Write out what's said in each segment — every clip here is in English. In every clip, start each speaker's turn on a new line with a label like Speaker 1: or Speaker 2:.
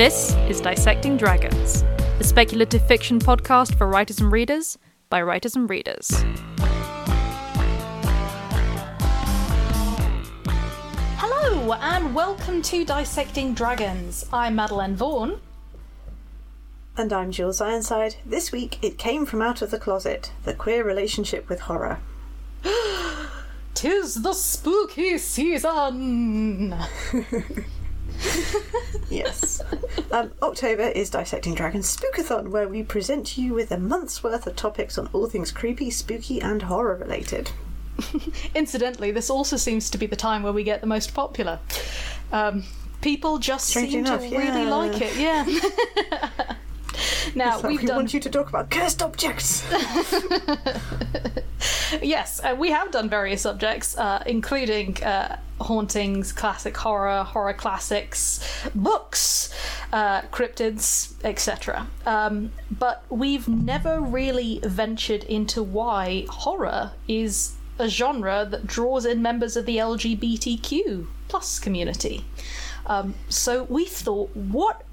Speaker 1: This is Dissecting Dragons, a speculative fiction podcast for writers and readers by writers and readers.
Speaker 2: Hello, and welcome to Dissecting Dragons. I'm Madeleine Vaughan.
Speaker 3: And I'm Jules Ironside. This week it came from out of the closet the queer relationship with horror.
Speaker 2: Tis the spooky season!
Speaker 3: Yes. um, October is Dissecting Dragons Spookathon, where we present you with a month's worth of topics on all things creepy, spooky, and horror related.
Speaker 2: Incidentally, this also seems to be the time where we get the most popular. Um, people just
Speaker 3: Strange
Speaker 2: seem
Speaker 3: enough,
Speaker 2: to really like it, yeah. now,
Speaker 3: So
Speaker 2: we've
Speaker 3: we
Speaker 2: done.
Speaker 3: want you to talk about cursed objects.
Speaker 2: Yes, uh, we have done various subjects, uh, including uh, hauntings, classic horror, horror classics, books, uh, cryptids, etc. Um, but we've never really ventured into why horror is a genre that draws in members of the LGBTQ plus community. Um, so we thought, what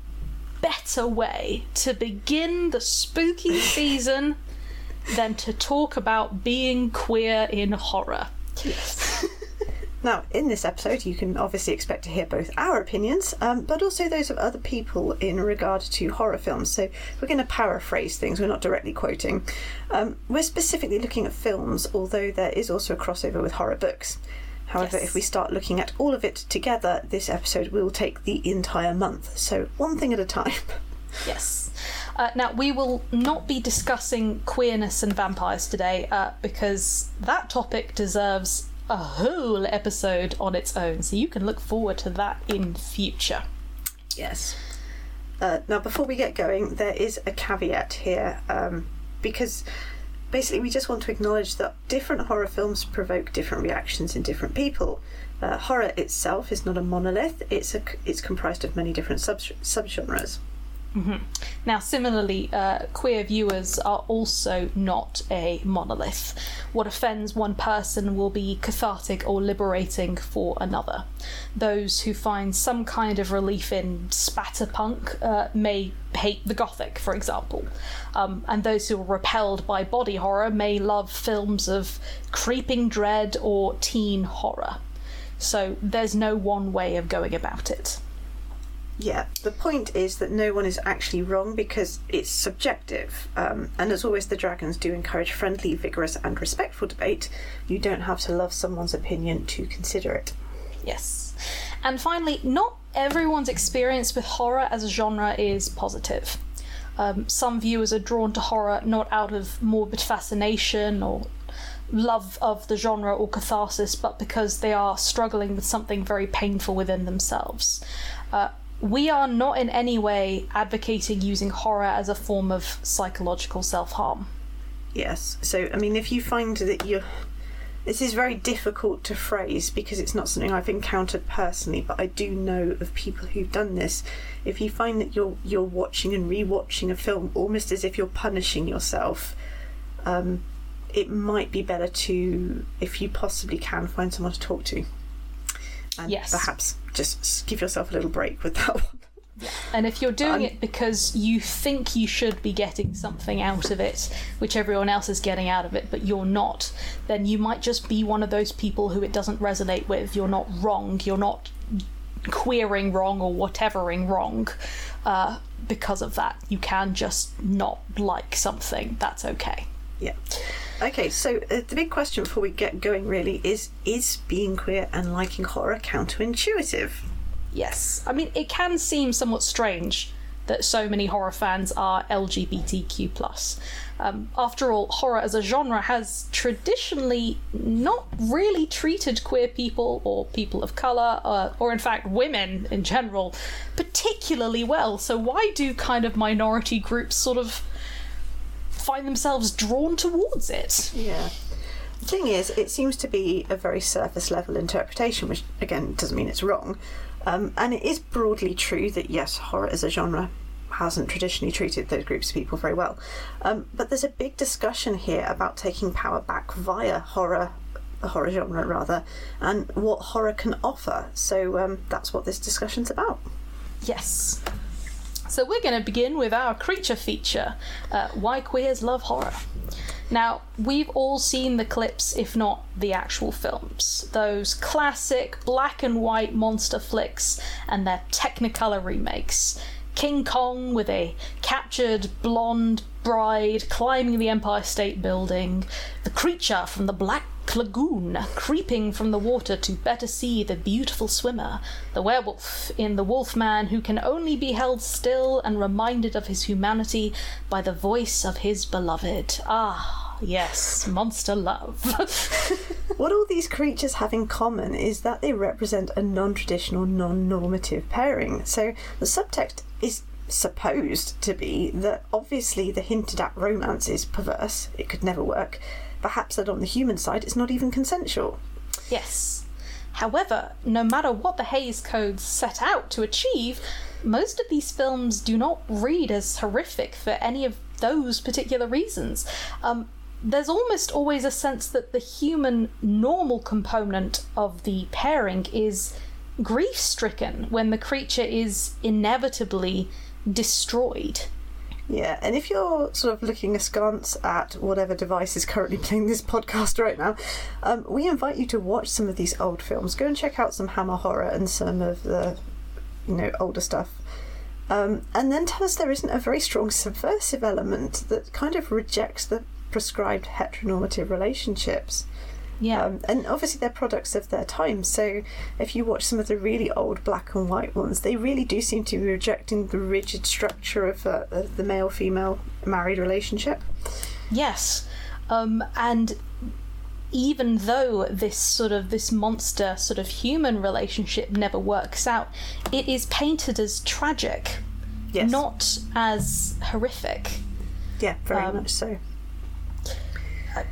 Speaker 2: better way to begin the spooky season than to talk about being queer in horror.
Speaker 3: Now, in this episode, you can obviously expect to hear both our opinions, um, but also those of other people in regard to horror films. So, we're going to paraphrase things, we're not directly quoting. Um, we're specifically looking at films, although there is also a crossover with horror books. However,
Speaker 2: Yes.
Speaker 3: if we start looking at all of it together, this episode will take the entire month. So, one thing at a time.
Speaker 2: Yes. Uh, now, we will not be discussing queerness and vampires today uh, because that topic deserves a whole episode on its own, so you can look forward to that in future.
Speaker 3: Yes. Uh, now, before we get going, there is a caveat here um, because basically we just want to acknowledge that different horror films provoke different reactions in different people. Uh, horror itself is not a monolith; it's a it's comprised of many different sub subgenres.
Speaker 2: Now, similarly, uh, queer viewers are also not a monolith. What offends one person will be cathartic or liberating for another. Those who find some kind of relief in splatterpunk uh, may hate the gothic, for example. Um, and those who are repelled by body horror may love films of creeping dread or teen horror. So there's no one way of going about it.
Speaker 3: Yeah, the point is that no one is actually wrong because it's subjective. Um, and as always, the dragons do encourage friendly, vigorous, and respectful debate. You don't have to love someone's opinion to consider it.
Speaker 2: Yes. And finally, not everyone's experience with horror as a genre is positive. Um, some viewers are drawn to horror not out of morbid fascination or love of the genre or catharsis, but because they are struggling with something very painful within themselves. Uh, we are not in any way advocating using horror as a form of psychological self harm.
Speaker 3: Yes. So, I mean, if you find that you're. This is very difficult to phrase because it's not something I've encountered personally, but I do know of people who've done this. If you find that you're you're watching and rewatching a film almost as if you're punishing yourself, um, it might be better to, if you possibly can, find someone to talk to, and
Speaker 2: Yes.
Speaker 3: perhaps just give yourself a little break with that one.
Speaker 2: And if you're doing it because you think you should be getting something out of it, which everyone else is getting out of it, but you're not, then you might just be one of those people who it doesn't resonate with. You're not wrong. You're not queering wrong or whatevering wrong. Uh, because of that, you can just not like something. That's okay.
Speaker 3: Yeah. Okay, so uh, the big question before we get going really is is being queer and liking horror counterintuitive?
Speaker 2: Yes. I mean, it can seem somewhat strange that so many horror fans are LGBTQ. Um, after all, horror as a genre has traditionally not really treated queer people or people of colour, uh, or in fact women in general, particularly well. So, why do kind of minority groups sort of find themselves drawn towards it?
Speaker 3: Yeah. The thing is, it seems to be a very surface level interpretation, which again doesn't mean it's wrong. Um, and it is broadly true that yes, horror as a genre hasn't traditionally treated those groups of people very well. Um, but there's a big discussion here about taking power back via horror, the horror genre rather, and what horror can offer. So um, that's what this discussion's about.
Speaker 2: Yes. So we're going to begin with our creature feature uh, Why Queers Love Horror. Now, we've all seen the clips, if not the actual films. Those classic black and white monster flicks and their Technicolor remakes. King Kong with a captured blonde bride climbing the Empire State Building, the creature from the Black Lagoon creeping from the water to better see the beautiful swimmer, the werewolf in The Wolfman who can only be held still and reminded of his humanity by the voice of his beloved. Ah, yes, monster love.
Speaker 3: What all these creatures have in common is that they represent a non traditional, non normative pairing. So the subtext is supposed to be that obviously the hinted at romance is perverse, it could never work. Perhaps that on the human side it's not even consensual.
Speaker 2: Yes. However, no matter what the Hays Codes set out to achieve, most of these films do not read as horrific for any of those particular reasons. Um, there's almost always a sense that the human normal component of the pairing is grief stricken when the creature is inevitably destroyed.
Speaker 3: Yeah, and if you're sort of looking askance at whatever device is currently playing this podcast right now, um, we invite you to watch some of these old films. Go and check out some Hammer horror and some of the, you know, older stuff. Um, and then tell us there isn't a very strong subversive element that kind of rejects the prescribed heteronormative relationships.
Speaker 2: Yeah.
Speaker 3: Um, and obviously, they're products of their time. So, if you watch some of the really old black and white ones, they really do seem to be rejecting the rigid structure of, uh, the male female married relationship.
Speaker 2: Yes. Um, and even though this sort of this monster sort of human relationship never works out, it is painted as tragic,
Speaker 3: Yes.
Speaker 2: not as horrific.
Speaker 3: Yeah, very
Speaker 2: um,
Speaker 3: much so.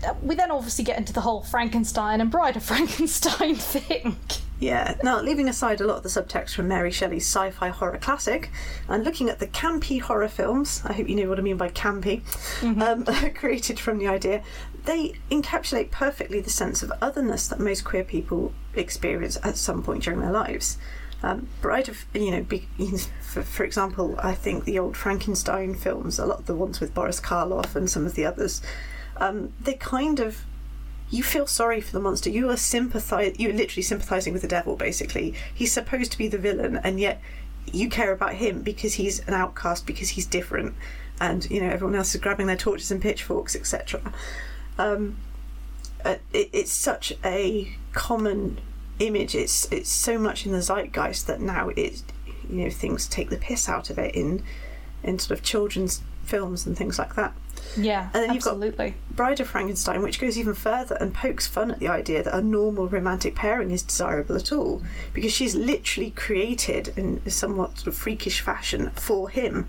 Speaker 2: Uh, We then obviously get into the whole Frankenstein and Bride of Frankenstein thing.
Speaker 3: Yeah. Now, leaving aside a lot of the subtext from Mary Shelley's sci fi horror classic and looking at the campy horror films, I hope you know what I mean by campy, um, created from the idea, they encapsulate perfectly the sense of otherness that most queer people experience at some point during their lives. Um, Bride of, you know, be, for, for example, I think the old Frankenstein films, a lot of the ones with Boris Karloff and some of the others, um, they kind of you feel sorry for the monster. You are sympathize. You're literally sympathizing with the devil. Basically, he's supposed to be the villain, and yet you care about him because he's an outcast, because he's different, and you know everyone else is grabbing their torches and pitchforks, etc. Um, uh, it, it's such a common image. It's it's so much in the zeitgeist that now it you know things take the piss out of it in in sort of children's films and things like that.
Speaker 2: Yeah,
Speaker 3: And then you've got-
Speaker 2: absolutely.
Speaker 3: Bride of Frankenstein, which goes even further and pokes fun at the idea that a normal romantic pairing is desirable at all, because she's literally created in a somewhat sort of freakish fashion for him.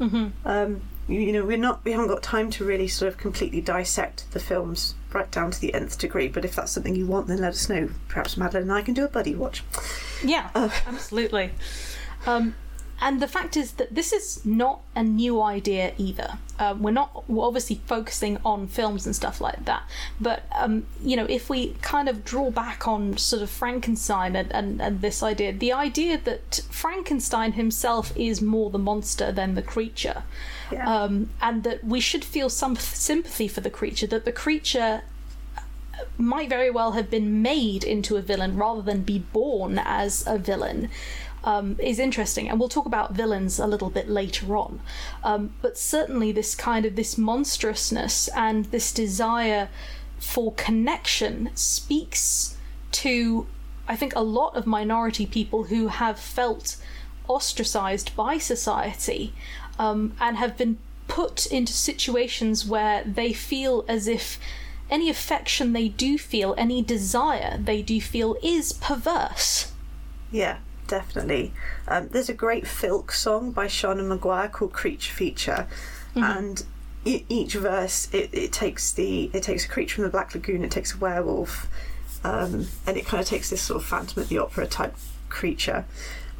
Speaker 3: Um, you, you know, we're not, we haven't got time to really sort of completely dissect the films right down to the nth degree. But if that's something you want, then let us know. Perhaps Madeleine and I can do a buddy watch.
Speaker 2: Yeah, absolutely. Um, and the fact is that this is not a new idea either. Um, we're not we're obviously focusing on films and stuff like that, but um, you know, if we kind of draw back on sort of Frankenstein and, and, and this idea, the idea that Frankenstein himself is more the monster than the creature,
Speaker 3: Yeah.
Speaker 2: um, and that we should feel some sympathy for the creature, that the creature might very well have been made into a villain rather than be born as a villain um, is interesting and we'll talk about villains a little bit later on um, but certainly this kind of this monstrousness and this desire for connection speaks to i think a lot of minority people who have felt ostracized by society um, and have been put into situations where they feel as if any affection they do feel, any desire they do feel, is perverse.
Speaker 3: Yeah, definitely. Um, there's a great Filk song by Seanan McGuire called "Creature Feature," and e- each verse it, it takes the it takes a creature from the Black Lagoon, it takes a werewolf, um, and it kind of takes this sort of Phantom of the Opera type creature.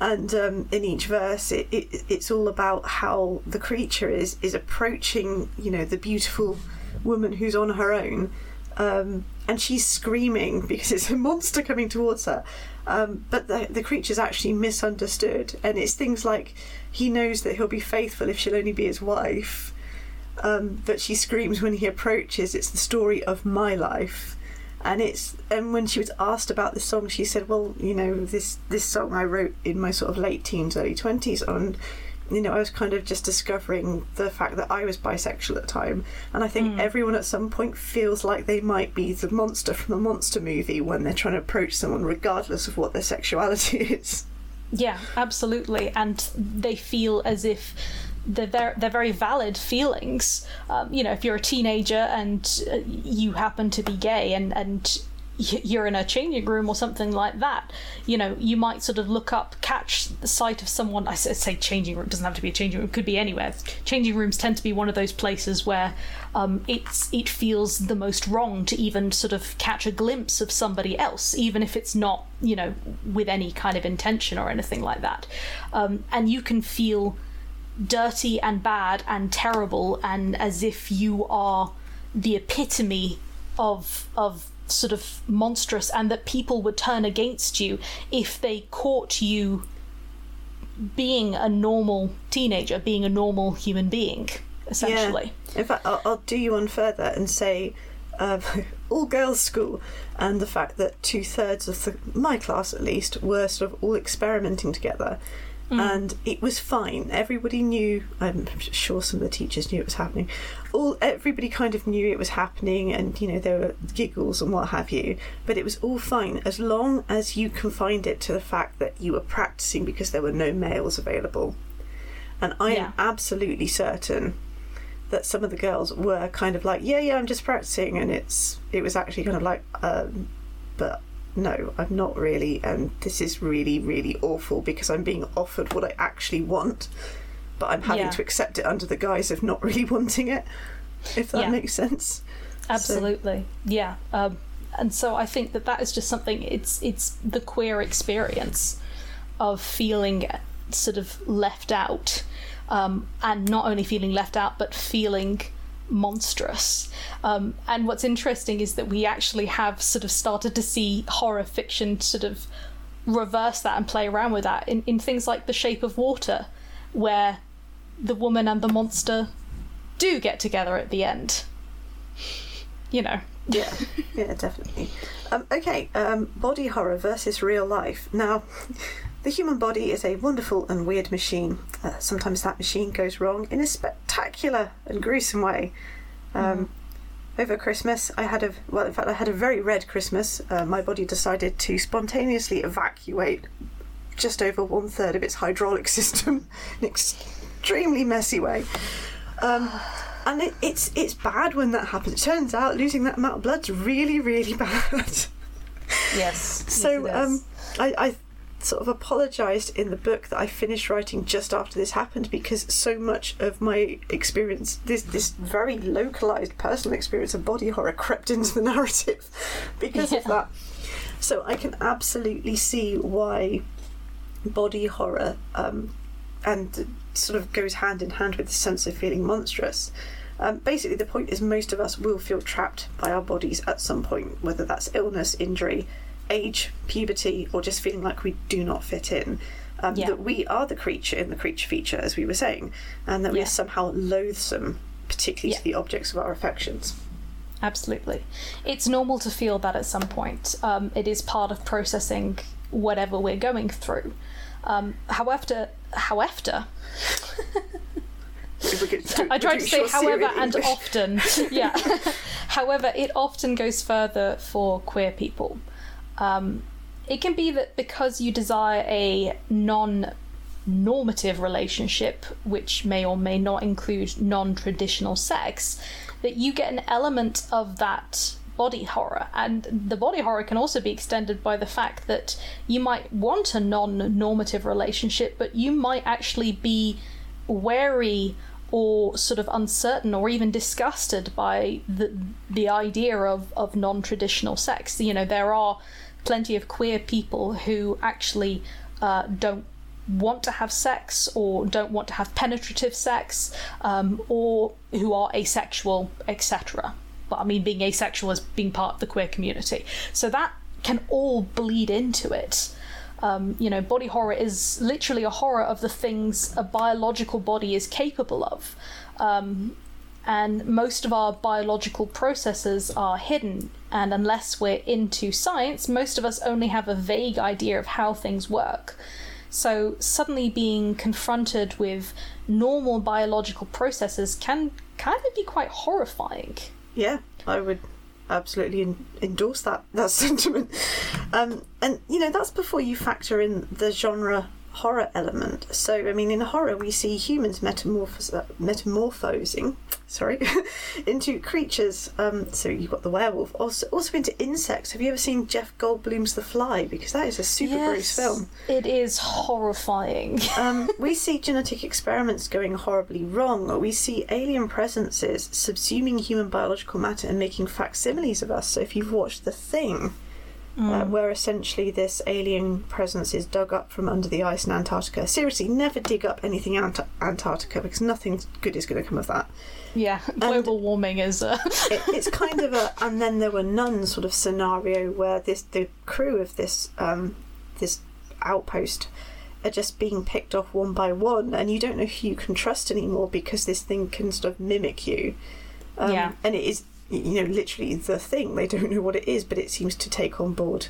Speaker 3: And um, in each verse, it, it, it's all about how the creature is is approaching, you know, the beautiful woman who's on her own, um, and she's screaming because it's a monster coming towards her. Um, but the, the creature's actually misunderstood, and it's things like he knows that he'll be faithful if she'll only be his wife. Um, but she screams when he approaches, it's the story of my life. And it's and when she was asked about the song, she said, "Well, you know, this this song I wrote in my sort of late teens, early twenties, and you know, I was kind of just discovering the fact that I was bisexual at the time. And I think everyone at some point feels like they might be the monster from the monster movie when they're trying to approach someone, regardless of what their sexuality is.
Speaker 2: Yeah, absolutely. And they feel as if they're ver- they're very valid feelings. Um, you know, if you're a teenager and uh, you happen to be gay and and you're in a changing room or something like that, you know, you might sort of look up, catch the sight of someone. I say changing room doesn't have to be a changing room; it could be anywhere. Changing rooms tend to be one of those places where um, it's it feels the most wrong to even sort of catch a glimpse of somebody else, even if it's not you know with any kind of intention or anything like that. Um, and you can feel dirty and bad and terrible and as if you are the epitome of of sort of monstrous and that people would turn against you if they caught you being a normal teenager being a normal human being essentially
Speaker 3: In fact, I'll, I'll do you one further and say um, all girls school, and the fact that two thirds of the, my class, at least, were sort of all experimenting together. And it was fine. Everybody knew. I'm sure some of the teachers knew it was happening. All everybody kind of knew it was happening, and you know there were giggles and what have you. But it was all fine as long as you confined it to the fact that you were practicing because there were no males available. And I
Speaker 2: Yeah.
Speaker 3: am absolutely certain that some of the girls were kind of like, yeah, yeah, I'm just practicing, and it's it was actually kind of like, um, but no, I'm not really, and this is really, really awful because I'm being offered what I actually want, but I'm having
Speaker 2: Yeah.
Speaker 3: to accept it under the guise of not really wanting it. If that
Speaker 2: Yeah.
Speaker 3: makes sense.
Speaker 2: absolutely yeah um, and so i think that that is just something it's it's the queer experience of feeling sort of left out um, and not only feeling left out but feeling monstrous um, and what's interesting is that we actually have sort of started to see horror fiction sort of reverse that and play around with that in, in things like the shape of water where the woman and the monster do get together at the end you know
Speaker 3: Yeah, yeah, definitely. Um, okay, um, body horror versus real life. Now, the human body is a wonderful and weird machine. Uh, sometimes that machine goes wrong in a spectacular and gruesome way. Um, Over Christmas, I had a well, in fact, I had a very red Christmas. Uh, my body decided to spontaneously evacuate just over one third of its hydraulic system in an extremely messy way. Um, and it, it's it's bad when that happens. It turns out losing that amount of blood's really really bad.
Speaker 2: yes
Speaker 3: so um, I, I sort of apologised in the book that I finished writing just after this happened because so much of my experience, this this very localised personal experience of body horror, crept into the narrative because of that. So I can absolutely see why body horror um, and sort of goes hand in hand with the sense of feeling monstrous. Um, basically, the point is most of us will feel trapped by our bodies at some point, whether that's illness, injury, age, puberty, or just feeling like we do not fit in. Um,
Speaker 2: Yeah.
Speaker 3: That we are the creature in the creature feature, as we were saying, and that we're somehow loathsome, particularly
Speaker 2: Yeah.
Speaker 3: to the objects of our affections.
Speaker 2: absolutely it's normal to feel that at some point um, it is part of processing whatever we're going through um, however however
Speaker 3: could
Speaker 2: I tried to say however and often. Yeah. however, it often goes further for queer people. Um, it can be that because you desire a non normative relationship, which may or may not include non traditional sex, that you get an element of that body horror. And the body horror can also be extended by the fact that you might want a non normative relationship, but you might actually be wary or sort of uncertain or even disgusted by the the idea of, of non-traditional sex. You know, there are plenty of queer people who actually uh, don't want to have sex or don't want to have penetrative sex um, or who are asexual, etc. but I mean being asexual as being part of the queer community. So that can all bleed into it. Um, you know, body horror is literally a horror of the things a biological body is capable of. Um, and most of our biological processes are hidden. And unless we're into science, most of us only have a vague idea of how things work. So suddenly being confronted with normal biological processes can kind of be quite horrifying.
Speaker 3: Yeah, I would absolutely en- endorse that that sentiment. Um, and you know that's before you factor in the genre horror element. So, I mean, in horror, we see humans metamorphos- metamorphosing, sorry, into creatures. Um, so you've got the werewolf, also also into insects. Have you ever seen Jeff Goldblum's The Fly? Because that is a super gross film.
Speaker 2: It is horrifying.
Speaker 3: Um, we see genetic experiments going horribly wrong. We see alien presences subsuming human biological matter and making facsimiles of us. So if you've watched The Thing, uh, where essentially this alien presence is dug up from under the ice in Antarctica. Seriously, never dig up anything in Ant- Antarctica because nothing good is going to come of that.
Speaker 2: yeah, global warming is. Uh,
Speaker 3: It, it's kind of a and then there were none sort of scenario where this the crew of this um, this outpost are just being picked off one by one, and you don't know who you can trust anymore because this thing can sort of mimic you. Um,
Speaker 2: Yeah.
Speaker 3: and it is you know literally the thing. They don't know what it is, but it seems to take on board.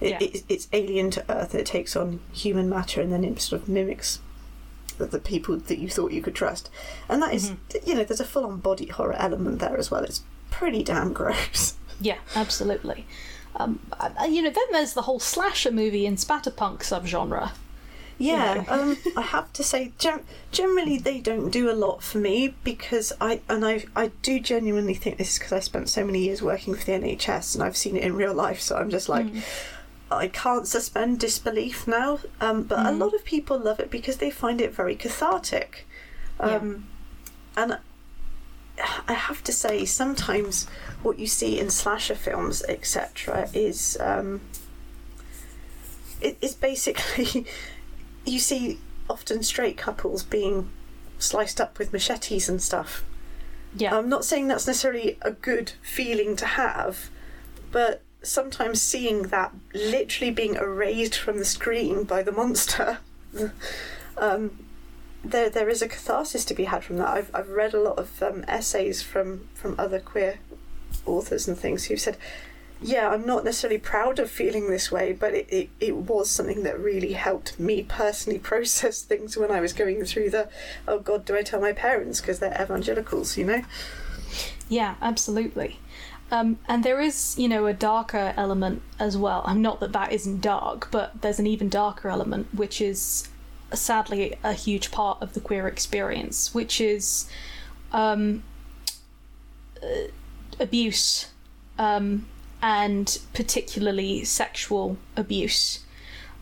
Speaker 3: It,
Speaker 2: Yeah.
Speaker 3: it, it's alien to Earth. It takes on human matter, and then it sort of mimics the, the people that you thought you could trust. And that is, you know, there's a full-on body horror element there as well. It's pretty damn gross.
Speaker 2: yeah, absolutely. Um, you know, then there's the whole slasher movie and splatterpunk subgenre.
Speaker 3: Yeah, um, I have to say, gen- generally they don't do a lot for me because I and I I do genuinely think this is because I spent so many years working for the NHS and I've seen it in real life, so I'm just like. I can't suspend disbelief now, um, but a lot of people love it because they find it very cathartic. Um, And I have to say, sometimes what you see in slasher films, etc., is um, it is basically you see often straight couples being sliced up with machetes and stuff.
Speaker 2: Yeah,
Speaker 3: I'm not saying that's necessarily a good feeling to have, but sometimes seeing that literally being erased from the screen by the monster, um, there there is a catharsis to be had from that. I've I've read a lot of um, essays from from other queer authors and things who've said, yeah, I'm not necessarily proud of feeling this way, but it, it, it was something that really helped me personally process things when I was going through the, oh God, do I tell my parents because they're evangelicals, you know?
Speaker 2: yeah, absolutely. Um, and there is, you know, a darker element as well. I'm not that that isn't dark, but there's an even darker element, which is sadly a huge part of the queer experience, which is um, uh, abuse, um, and particularly sexual abuse.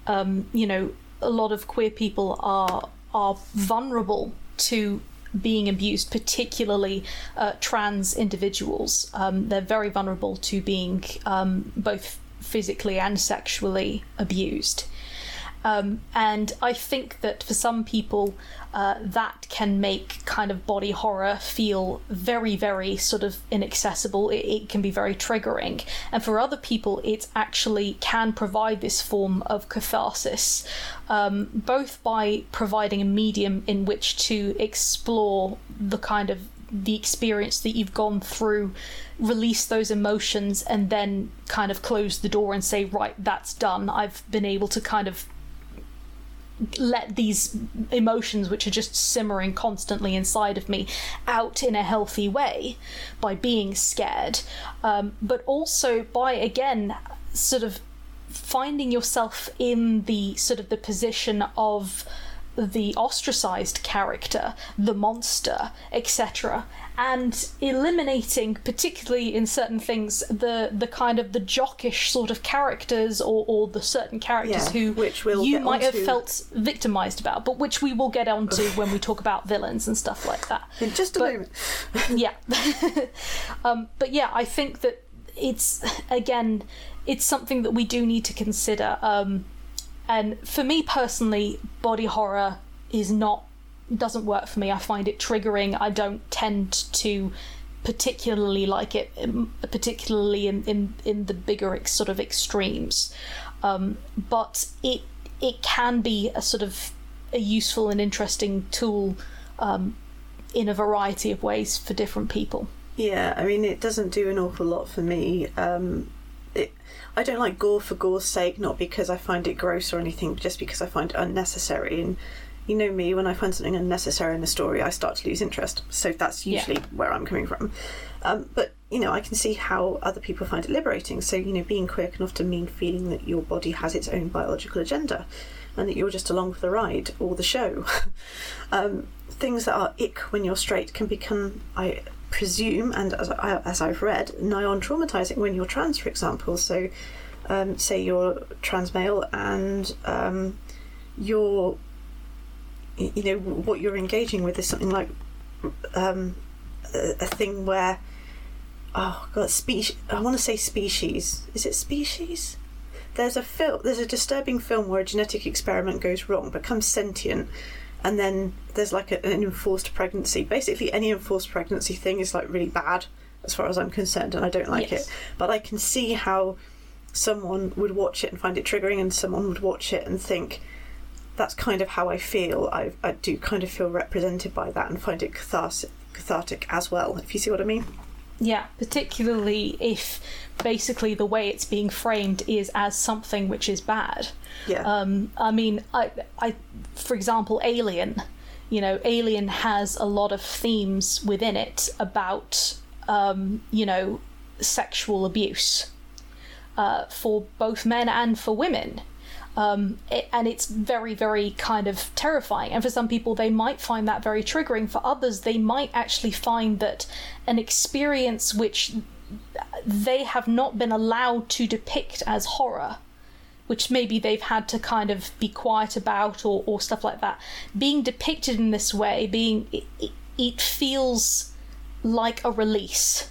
Speaker 2: Um, you know, a lot of queer people are are vulnerable to being abused, particularly uh, trans individuals. Um, they're very vulnerable to being um, both physically and sexually abused. Um, and I think that for some people, uh, that can make kind of body horror feel very, very sort of inaccessible. It, it can be very triggering. And for other people, it actually can provide this form of catharsis, um, both by providing a medium in which to explore the kind of the experience that you've gone through, release those emotions, and then kind of close the door and say, right, that's done. I've been able to kind of let these emotions which are just simmering constantly inside of me out in a healthy way by being scared um, but also by again sort of finding yourself in the sort of the position of the ostracized character, the monster, etc., and eliminating, particularly in certain things, the the kind of the jockish sort of characters or, or the certain characters
Speaker 3: Yeah,
Speaker 2: who
Speaker 3: which we'll
Speaker 2: you might have felt victimized about, but which we will get onto when we talk about villains and stuff like that.
Speaker 3: In just a
Speaker 2: But-
Speaker 3: moment.
Speaker 2: yeah. Um, but yeah i think that it's again it's something that we do need to consider um, and for me personally body horror is not doesn't work for me i find it triggering i don't tend to particularly like it, um, particularly in, in, in the bigger ex- sort of extremes. Um, but it it can be a sort of a useful and interesting tool um, in a variety of ways for different people.
Speaker 3: Yeah, I mean, it doesn't do an awful lot for me. Um, it, I don't like gore for gore's sake, not because I find it gross or anything, just because I find it unnecessary. And you know me, when I find something unnecessary in a story, I start to lose interest. So that's usually
Speaker 2: Yeah.
Speaker 3: where I'm coming from. Um, but you know, I can see how other people find it liberating. So you know, being queer can often mean feeling that your body has its own biological agenda, and that you're just along for the ride or the show. um, things that are ick when you're straight can become, I presume, and as, I, as I've read, nigh on traumatizing when you're trans, for example. So, um, say you're trans male and um, you're, you know, what you're engaging with is something like um, a, a thing where, oh god, species. I want to say species. Is it species? There's a film. There's a disturbing film where a genetic experiment goes wrong, becomes sentient, and then there's like a, an enforced pregnancy. Basically, any enforced pregnancy thing is like really bad, as far as I'm concerned, and I don't like
Speaker 2: Yes.
Speaker 3: it. But I can see how someone would watch it and find it triggering, and someone would watch it and think, "That's kind of how I feel." I, I do kind of feel represented by that, and find it cathartic, cathartic as well. If you see what I mean.
Speaker 2: Yeah, particularly if basically the way it's being framed is as something which is bad.
Speaker 3: Yeah.
Speaker 2: Um, I mean, I, I, for example, Alien. You know, Alien has a lot of themes within it about, um, you know, sexual abuse uh, for both men and for women. Um, it, and it's very, very kind of terrifying. And for some people, they might find that very triggering. For others, they might actually find that an experience which they have not been allowed to depict as horror, which maybe they've had to kind of be quiet about or, or stuff like that, being depicted in this way, being it, it, it feels like a release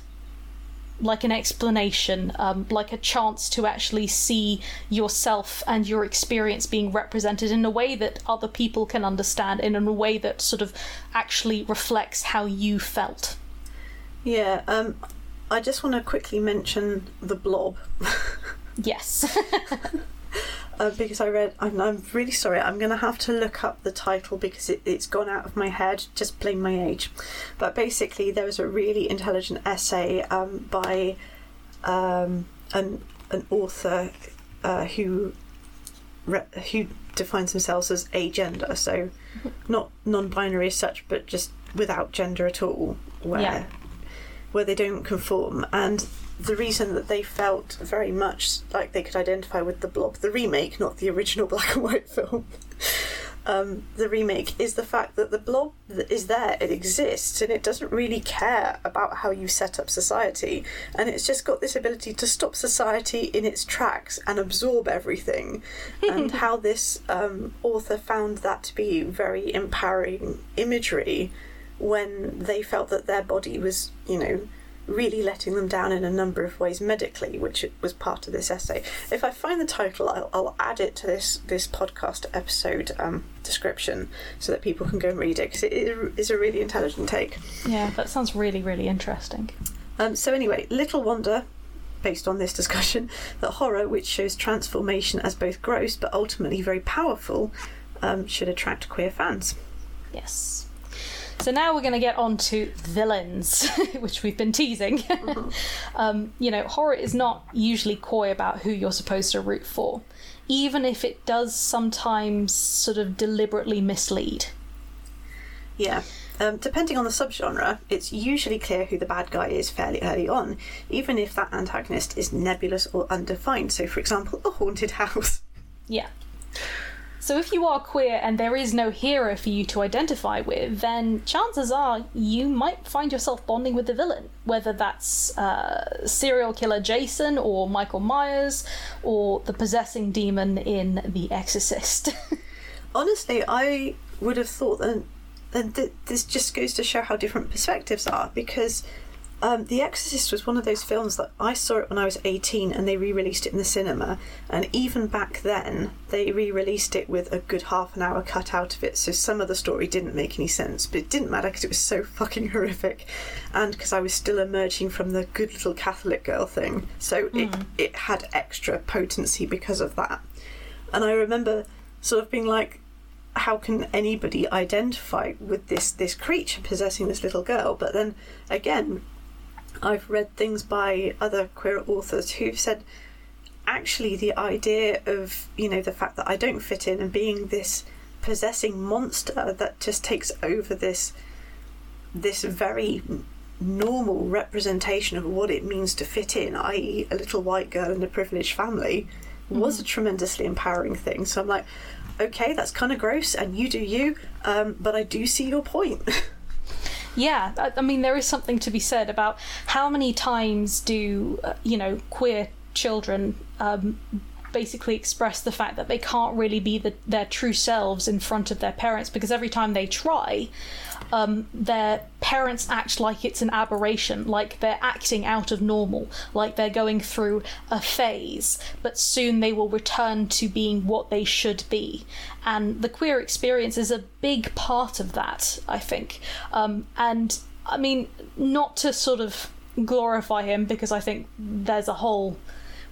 Speaker 2: like an explanation, um, like a chance to actually see yourself and your experience being represented in a way that other people can understand, in a way that sort of actually reflects how you felt.
Speaker 3: Yeah, um, I just want to quickly mention the blob
Speaker 2: Yes.
Speaker 3: uh, because I read. I'm, I'm really sorry. I'm going to have to look up the title because it, it's gone out of my head. Just blame my age. But basically, there was a really intelligent essay um, by um, an an author uh, who re- who defines themselves as agender, so not non-binary as such, but just without gender at all. Where
Speaker 2: Yeah.
Speaker 3: where they don't conform and the reason that they felt very much like they could identify with the blob the remake not the original black and white film. Um, the remake is the fact that the blob that is there it exists and it doesn't really care about how you set up society and it's just got this ability to stop society in its tracks and absorb everything. And how this um, author found that to be very empowering imagery when they felt that their body was, you know, really letting them down in a number of ways medically, which was part of this essay. If I find the title, I'll, I'll add it to this this podcast episode um, description so that people can go and read it because it is a really intelligent take.
Speaker 2: yeah, that sounds really, really interesting.
Speaker 3: Um, so anyway, little wonder. Based on this discussion, that horror, which shows transformation as both gross but ultimately very powerful, um, should attract queer fans.
Speaker 2: Yes. So now we're going to get on to villains, which we've been teasing. um, you know, horror is not usually coy about who you're supposed to root for, even if it does sometimes sort of deliberately mislead.
Speaker 3: Yeah. Um, depending on the subgenre, it's usually clear who the bad guy is fairly early on, even if that antagonist is nebulous or undefined. So, for example, a haunted house.
Speaker 2: Yeah. So if you are queer and there is no hero for you to identify with, then chances are you might find yourself bonding with the villain, whether that's uh, serial killer Jason or Michael Myers or the possessing demon in The Exorcist.
Speaker 3: Honestly, I would have thought that, that th- this just goes to show how different perspectives are because Um, the Exorcist was one of those films that I saw it when I was 18 and they re released it in the cinema. And even back then, they re released it with a good half an hour cut out of it. So some of the story didn't make any sense, but it didn't matter because it was so fucking horrific. And because I was still emerging from the good little Catholic girl thing. So it, it had extra potency because of that. And I remember sort of being like, how can anybody identify with this this creature possessing this little girl? But then again, I've read things by other queer authors who've said actually the idea of you know the fact that I don't fit in and being this possessing monster that just takes over this this very normal representation of what it means to fit in, i.e., a little white girl in a privileged family, was a tremendously empowering thing. So I'm like, okay, that's kind of gross, and you do you, um, but I do see your point.
Speaker 2: Yeah, I, I mean, there is something to be said about how many times do, uh, you know, queer children um, basically express the fact that they can't really be the, their true selves in front of their parents because every time they try, um, their parents act like it's an aberration, like they're acting out of normal, like they're going through a phase, but soon they will return to being what they should be. And the queer experience is a big part of that, I think. Um, and I mean, not to sort of glorify him because I think there's a whole.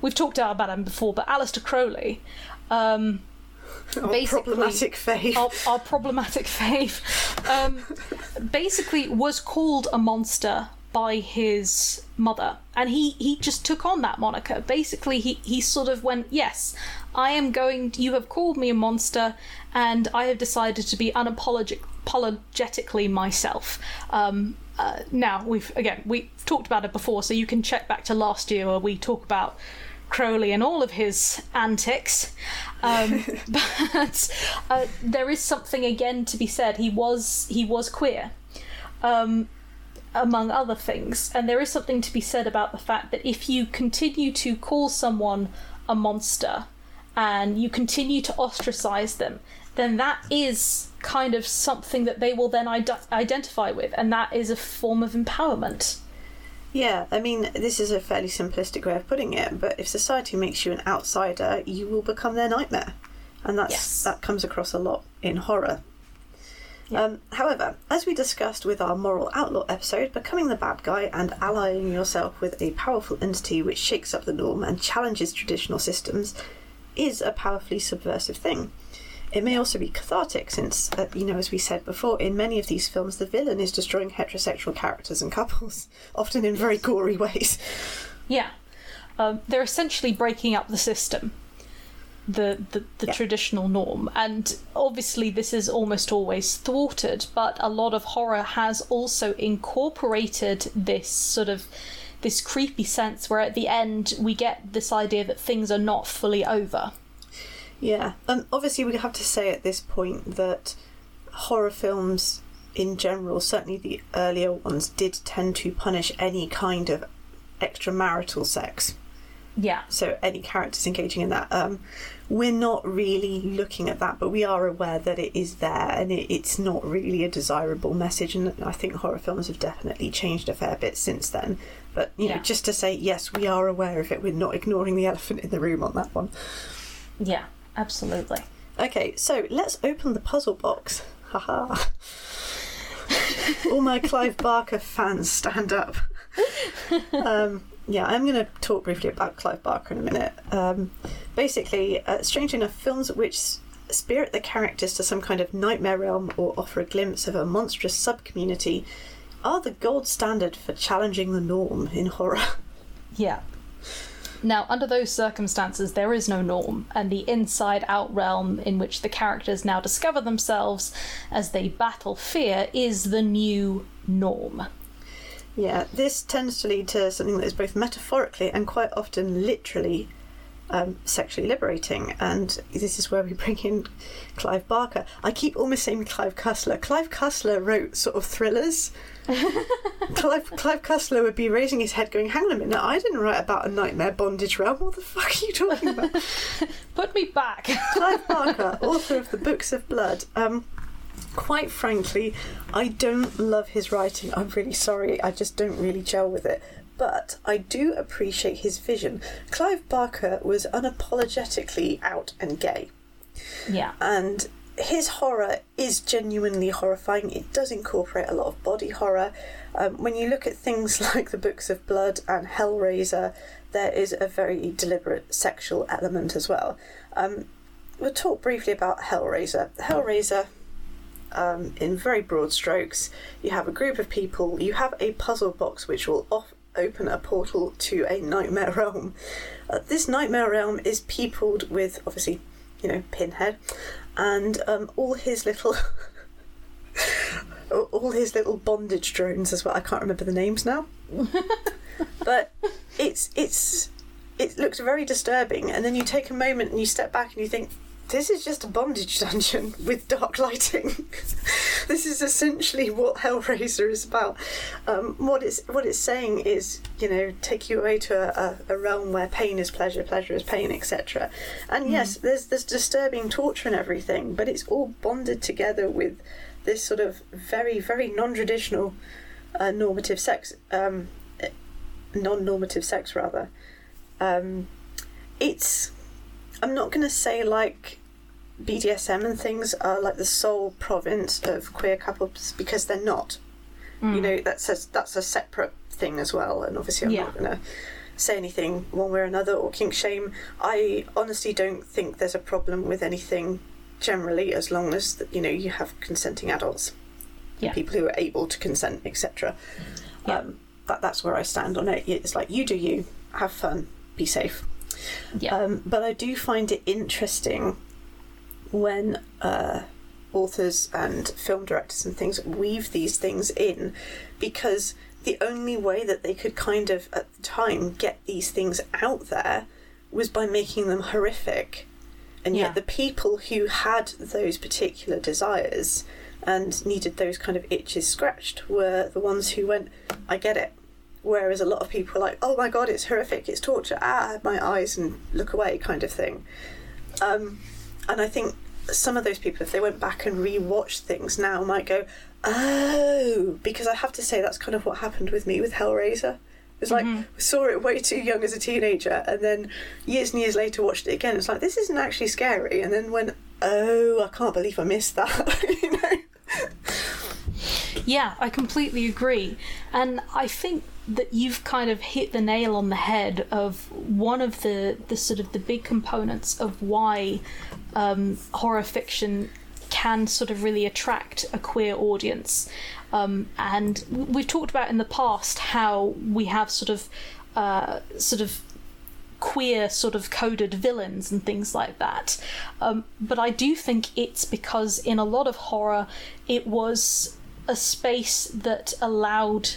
Speaker 2: We've talked about him before, but Aleister Crowley. Um, Basically-
Speaker 3: problematic faith.
Speaker 2: our, our problematic fave, um, basically was called a monster by his mother, and he he just took on that moniker. Basically, he he sort of went, "Yes, I am going. You have called me a monster, and I have decided to be unapologetic." apologetically myself um, uh, now we've again we've talked about it before so you can check back to last year where we talk about Crowley and all of his antics. Um, but uh, there is something again to be said. He was he was queer, um, among other things, and there is something to be said about the fact that if you continue to call someone a monster and you continue to ostracize them, then that is kind of something that they will then ide- identify with, and that is a form of empowerment.
Speaker 3: Yeah, I mean, this is a fairly simplistic way of putting it, but if society makes you an outsider, you will become their nightmare. And that's
Speaker 2: Yes.
Speaker 3: that comes across a lot in horror.
Speaker 2: Yeah.
Speaker 3: Um, however, as we discussed with our moral outlaw episode, becoming the bad guy and allying yourself with a powerful entity which shakes up the norm and challenges traditional systems is a powerfully subversive thing. It may also be cathartic, since, uh, you know, as we said before, in many of these films, the villain is destroying heterosexual characters and couples, often in very gory ways.
Speaker 2: Yeah. Um, they're essentially breaking up the system, the the, the
Speaker 3: Yeah.
Speaker 2: traditional norm, and obviously this is almost always thwarted. But a lot of horror has also incorporated this sort of this creepy sense where at the end we get this idea that things are not fully over.
Speaker 3: Yeah, um, obviously we have to say at this point that horror films in general, certainly the earlier ones, did tend to punish any kind of extramarital sex.
Speaker 2: Yeah.
Speaker 3: So any characters engaging in that, um, we're not really looking at that, but we are aware that it is there, and it, it's not really a desirable message. And I think horror films have definitely changed a fair bit since then. But you know, just to say yes, we are aware of it. We're not ignoring the elephant in the room on that one.
Speaker 2: Yeah. Absolutely.
Speaker 3: Okay, so let's open the puzzle box. Haha. All my Clive Barker fans stand up. Um, yeah, I'm going to talk briefly about Clive Barker in a minute. Um, basically, uh, strange enough, films which spirit the characters to some kind of nightmare realm or offer a glimpse of a monstrous sub community are the gold standard for challenging the norm in horror.
Speaker 2: Yeah. Now, under those circumstances, there is no norm, and the inside out realm in which the characters now discover themselves as they battle fear is the new norm.
Speaker 3: Yeah, this tends to lead to something that is both metaphorically and quite often literally um, sexually liberating. And this is where we bring in Clive Barker. I keep almost saying Clive Cussler. Clive Cussler wrote sort of thrillers. Clive, Clive Cussler would be raising his head going, hang on a minute, I didn't write about a nightmare bondage realm. What the fuck are you talking about?
Speaker 2: Put me back!
Speaker 3: Clive Barker, author of the Books of Blood. Um, quite frankly, I don't love his writing. I'm really sorry. I just don't really gel with it. But I do appreciate his vision. Clive Barker was unapologetically out and gay.
Speaker 2: Yeah.
Speaker 3: and his horror is genuinely horrifying. It does incorporate a lot of body horror. Um, when you look at things like the Books of Blood and Hellraiser, there is a very deliberate sexual element as well. Um, we'll talk briefly about Hellraiser. Hellraiser, um, in very broad strokes, you have a group of people, you have a puzzle box which will off- open a portal to a nightmare realm. Uh, this nightmare realm is peopled with, obviously, you know, Pinhead, and um, all his little. all his little bondage drones as well. I can't remember the names now, but it's it's it looks very disturbing. And then you take a moment and you step back and you think, this is just a bondage dungeon with dark lighting. this is essentially what Hellraiser is about. Um, what it's what it's saying is, you know, take you away to a, a, realm where pain is pleasure, pleasure is pain, etc. And yes, there's there's disturbing torture and everything, but it's all bonded together with this sort of very very non-traditional uh, normative sex, um, eh, non-normative sex rather. Um, it's I'm not going to say like BDSM and things are like the sole province of queer couples because they're not. You know, that's a, that's a separate thing as well, and obviously I'm
Speaker 2: Yeah.
Speaker 3: not going to say anything one way or another or kink shame. I honestly don't think there's a problem with anything generally as long as you know you have consenting adults,
Speaker 2: Yeah.
Speaker 3: people who are able to consent, etc.
Speaker 2: Yeah.
Speaker 3: Um, that that's where I stand on it. It's like you do you, have fun, be safe.
Speaker 2: Yeah.
Speaker 3: Um, but I do find it interesting when uh, authors and film directors and things weave these things in because the only way that they could kind of, at the time, get these things out there was by making them horrific. And yet,
Speaker 2: Yeah.
Speaker 3: the people who had those particular desires and needed those kind of itches scratched were the ones who went, I get it. Whereas a lot of people are like, oh my god, it's horrific, it's torture, ah, my eyes and look away, kind of thing. Um, and I think some of those people, if they went back and re-watched things now, might go, oh, because I have to say that's kind of what happened with me with Hellraiser. It was like
Speaker 2: Mm-hmm.
Speaker 3: Saw it way too young as a teenager, and then years and years later watched it again. It's like this isn't actually scary, and then went, oh, I can't believe I missed that. you know.
Speaker 2: Yeah, I completely agree. And I think that you've kind of hit the nail on the head of one of the, the sort of the big components of why um, horror fiction can sort of really attract a queer audience. Um, and we've talked about in the past how we have sort of uh, sort of queer sort of coded villains and things like that. Um, but I do think it's because in a lot of horror, it was a space that allowed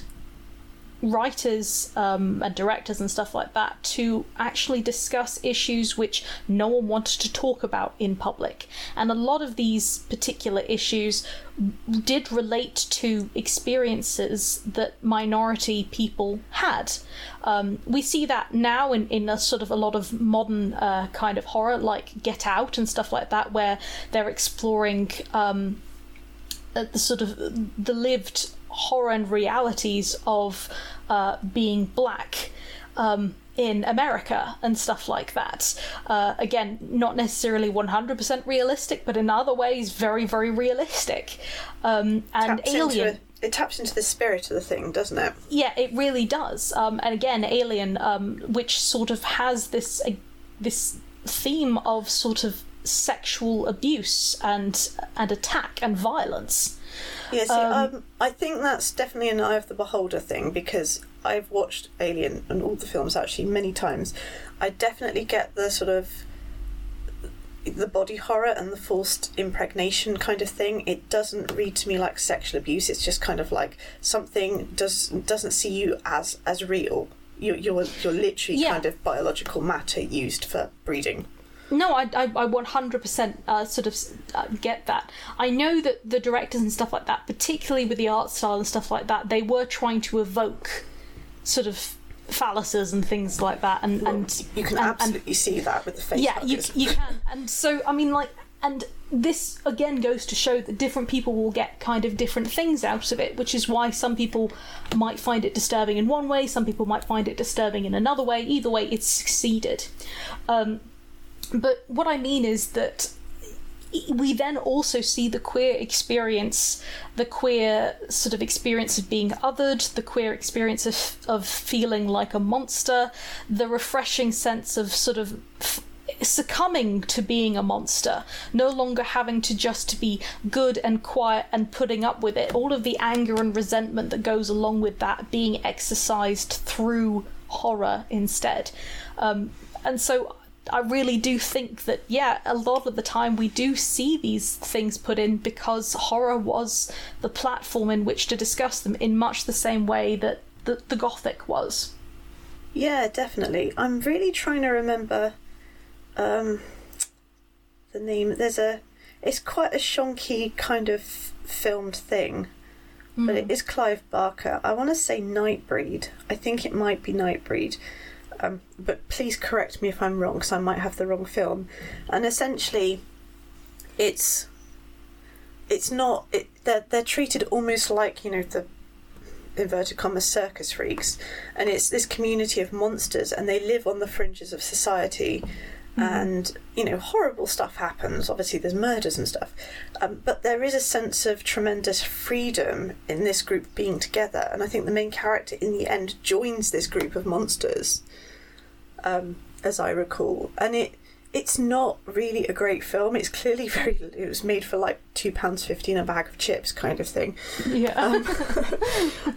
Speaker 2: writers um, and directors and stuff like that to actually discuss issues which no one wanted to talk about in public. And a lot of these particular issues did relate to experiences that minority people had. Um, we see that now in, in a sort of a lot of modern uh, kind of horror, like Get Out and stuff like that, where they're exploring. Um, uh, the sort of the lived horror and realities of uh, being black um, in America and stuff like that. Uh, again, not necessarily 100% realistic, but in other ways, very, very realistic. Um, and
Speaker 3: Taps
Speaker 2: Alien.
Speaker 3: into it taps into the spirit of the thing, doesn't it?
Speaker 2: Yeah, it really does. Um, and again, Alien, um, which sort of has this uh, this theme of sort of sexual abuse and and attack and violence.
Speaker 3: Yeah, see, um, I think that's definitely an eye of the beholder thing because I've watched Alien and all the films actually many times. I definitely get the sort of the body horror and the forced impregnation kind of thing. It doesn't read to me like sexual abuse. It's just kind of like something does doesn't see you as as real. You're you're, you're literally
Speaker 2: Yeah.
Speaker 3: kind of biological matter used for breeding.
Speaker 2: No, I, I, I 100% uh, sort of uh, get that. I know that the directors and stuff like that, particularly with the art style and stuff like that, they were trying to evoke sort of phalluses and things like that. And, and
Speaker 3: You can
Speaker 2: and- and-
Speaker 3: absolutely see that with the face.
Speaker 2: yeah, you, you can. And so, I mean, like, and this again goes to show that different people will get kind of different things out of it, which is why some people might find it disturbing in one way, some people might find it disturbing in another way. Either way, it's succeeded. Um, but what I mean is that we then also see the queer experience, the queer sort of experience of being othered, the queer experience of, of feeling like a monster, the refreshing sense of sort of f- succumbing to being a monster, no longer having to just be good and quiet and putting up with it. All of the anger and resentment that goes along with that being exercised through horror instead. Um, and so I really do think that, yeah, a lot of the time we do see these things put in because horror was the platform in which to discuss them in much the same way that the, the Gothic was.
Speaker 3: Yeah, definitely. I'm really trying to remember um, the name. There's a. It's quite a shonky kind of filmed thing, mm. but it is Clive Barker. I want to say Nightbreed. I think it might be Nightbreed. Um, but please correct me if I'm wrong, because I might have the wrong film. And essentially, it's it's not. It, they're they're treated almost like you know the inverted commas circus freaks, and it's this community of monsters, and they live on the fringes of society. Mm-hmm. And you know, horrible stuff happens. Obviously, there's murders and stuff, um, but there is a sense of tremendous freedom in this group being together. And I think the main character, in the end, joins this group of monsters um, as I recall, and it it's not really a great film. It's clearly very. It was made for like two pounds fifty in a bag of chips, kind of thing.
Speaker 2: Yeah. Um,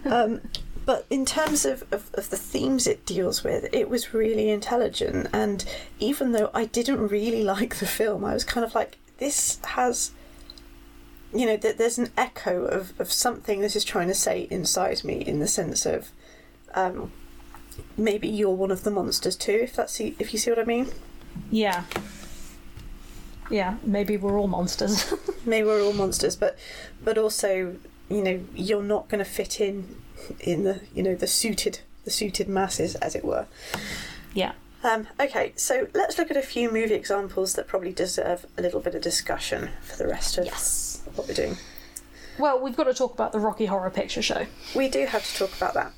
Speaker 3: um, but in terms of, of, of, the themes it deals with, it was really intelligent. And even though I didn't really like the film, I was kind of like, this has, you know, th- there's an echo of, of something this is trying to say inside me in the sense of um, maybe you're one of the monsters too. If that's if you see what I mean.
Speaker 2: Yeah. Yeah, maybe we're all monsters.
Speaker 3: maybe we're all monsters, but but also you know you're not going to fit in in the you know the suited the suited masses as it were.
Speaker 2: Yeah.
Speaker 3: Um, okay, so let's look at a few movie examples that probably deserve a little bit of discussion for the rest of
Speaker 2: yes.
Speaker 3: what we're doing.
Speaker 2: Well, we've got to talk about the Rocky Horror Picture Show.
Speaker 3: We do have to talk about that.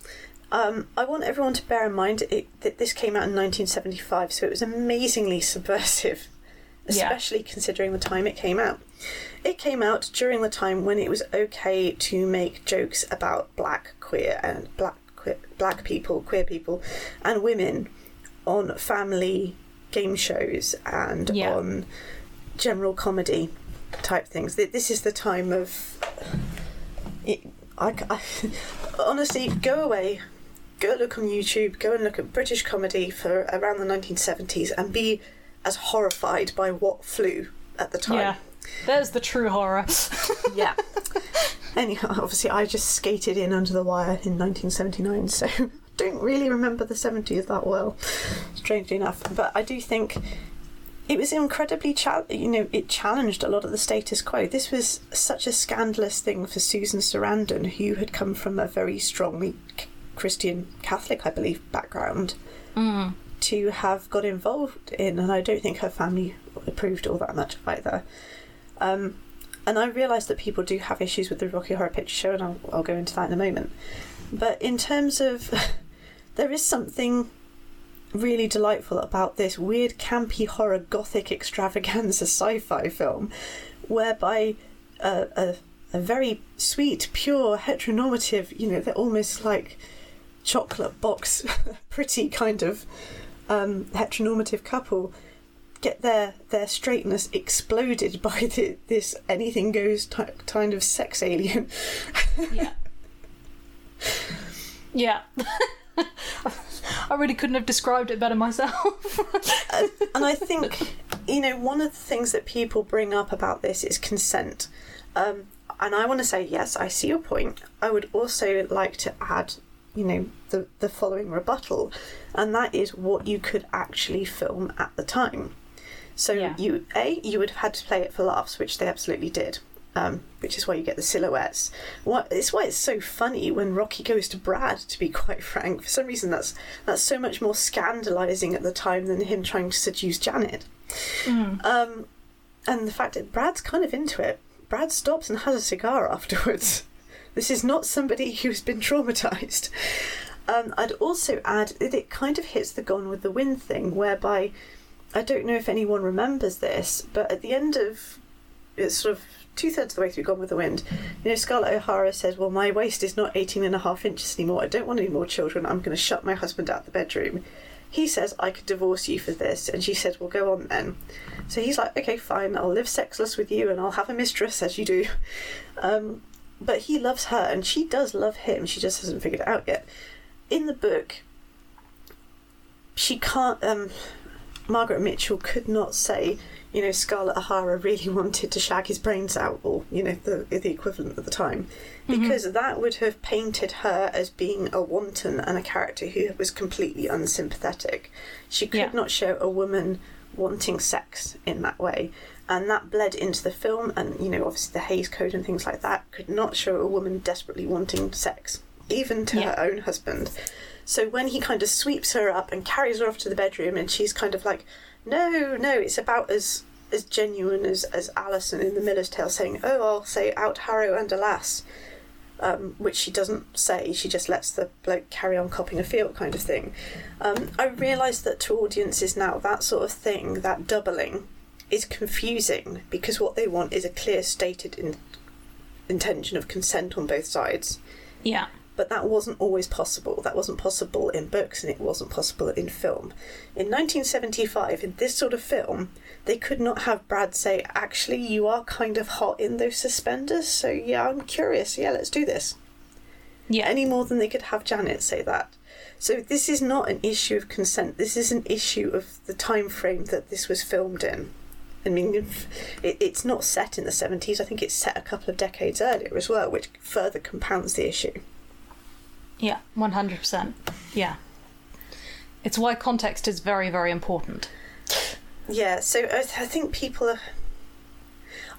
Speaker 3: Um, I want everyone to bear in mind it, that this came out in 1975, so it was amazingly subversive, especially yeah. considering the time it came out. It came out during the time when it was okay to make jokes about black, queer, and black, queer, black people, queer people, and women on family game shows and yeah. on general comedy type things. This is the time of. It, I, I, honestly, go away, go look on YouTube, go and look at British comedy for around the 1970s and be as horrified by what flew at the time.
Speaker 2: Yeah, there's the true horror.
Speaker 3: yeah. Anyhow, obviously, I just skated in under the wire in 1979, so I don't really remember the 70s that well, strangely enough. But I do think it was incredibly, cha- you know, it challenged a lot of the status quo. This was such a scandalous thing for Susan Sarandon, who had come from a very strongly Christian Catholic, I believe, background
Speaker 2: mm.
Speaker 3: to have got involved in, and I don't think her family approved all that much either. Um, and I realise that people do have issues with the Rocky Horror Picture Show, and I'll, I'll go into that in a moment. But in terms of, there is something really delightful about this weird, campy horror gothic extravaganza sci fi film, whereby a, a, a very sweet, pure, heteronormative, you know, they're almost like chocolate box, pretty kind of um, heteronormative couple get their their straightness exploded by the, this anything goes t- kind of sex alien.
Speaker 2: yeah. Yeah. I really couldn't have described it better myself.
Speaker 3: uh, and I think, you know, one of the things that people bring up about this is consent. Um, and I want to say, yes, I see your point. I would also like to add you know the the following rebuttal, and that is what you could actually film at the time. So yeah. you a you would have had to play it for laughs, which they absolutely did. Um, which is why you get the silhouettes. What it's why it's so funny when Rocky goes to Brad. To be quite frank, for some reason that's that's so much more scandalising at the time than him trying to seduce Janet.
Speaker 2: Mm.
Speaker 3: Um, and the fact that Brad's kind of into it. Brad stops and has a cigar afterwards. This is not somebody who's been traumatized. Um, I'd also add that it kind of hits the Gone with the Wind thing, whereby I don't know if anyone remembers this, but at the end of it's sort of two thirds of the way through Gone with the Wind, you know, Scarlett O'Hara says, Well, my waist is not 18 and a half inches anymore. I don't want any more children. I'm going to shut my husband out the bedroom. He says, I could divorce you for this. And she says, Well, go on then. So he's like, Okay, fine. I'll live sexless with you and I'll have a mistress as you do. Um, but he loves her and she does love him. She just hasn't figured it out yet. In the book, she can't. Um, Margaret Mitchell could not say, you know, Scarlett O'Hara really wanted to shag his brains out, or you know, the the equivalent at the time, because that would have painted her as being a wanton and a character who was completely unsympathetic. She could
Speaker 2: Yeah.
Speaker 3: not show a woman wanting sex in that way. And that bled into the film, and you know, obviously the Hays Code and things like that could not show a woman desperately wanting sex, even to
Speaker 2: Yeah.
Speaker 3: her own husband. So when he kind of sweeps her up and carries her off to the bedroom, and she's kind of like, "No, no, it's about as as genuine as as Alison in the Miller's Tale saying, "Oh, I'll say out Harrow and alas," um, which she doesn't say. She just lets the bloke carry on copping a field, kind of thing. Um, I realise that to audiences now, that sort of thing, that doubling, is confusing because what they want is a clear stated in, intention of consent on both sides
Speaker 2: Yeah.
Speaker 3: but that wasn't always possible. That wasn't possible in books and it wasn't possible in film. In 1975, in this sort of film, they could not have Brad say, Actually, you are kind of hot in those suspenders, so yeah, I'm curious. Yeah, let's do this.
Speaker 2: Yeah.
Speaker 3: Any more than they could have Janet say that. So this is not an issue of consent. This is an issue of the time frame that this was filmed in. I mean, it's not set in the 70s. I think it's set a couple of decades earlier as well, which further compounds the issue.
Speaker 2: Yeah. One hundred percent. Yeah. It's why context is very, very important.
Speaker 3: Yeah, so I, I think people are.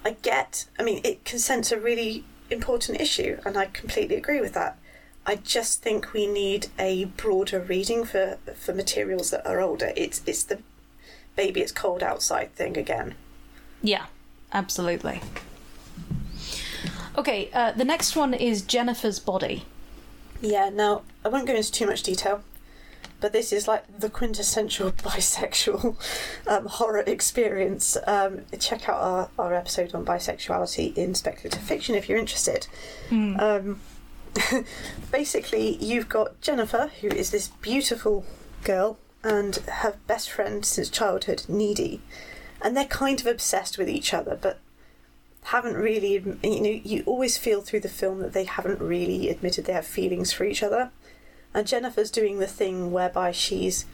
Speaker 3: I get. I mean, it consent's a really important issue, and I completely agree with that. I just think we need a broader reading for for materials that are older. It's it's the baby, it's cold outside thing again.
Speaker 2: Yeah, absolutely. Okay, uh, the next one is Jennifer's body.
Speaker 3: Yeah. Now I won't go into too much detail, but this is like the quintessential bisexual um, horror experience. Um, check out our, our episode on bisexuality in speculative fiction if you're interested. Um, basically, you've got Jennifer, who is this beautiful girl, and her best friend since childhood, Needy, and they're kind of obsessed with each other, but haven't really. You know, you always feel through the film that they haven't really admitted they have feelings for each other, and Jennifer's doing the thing whereby she's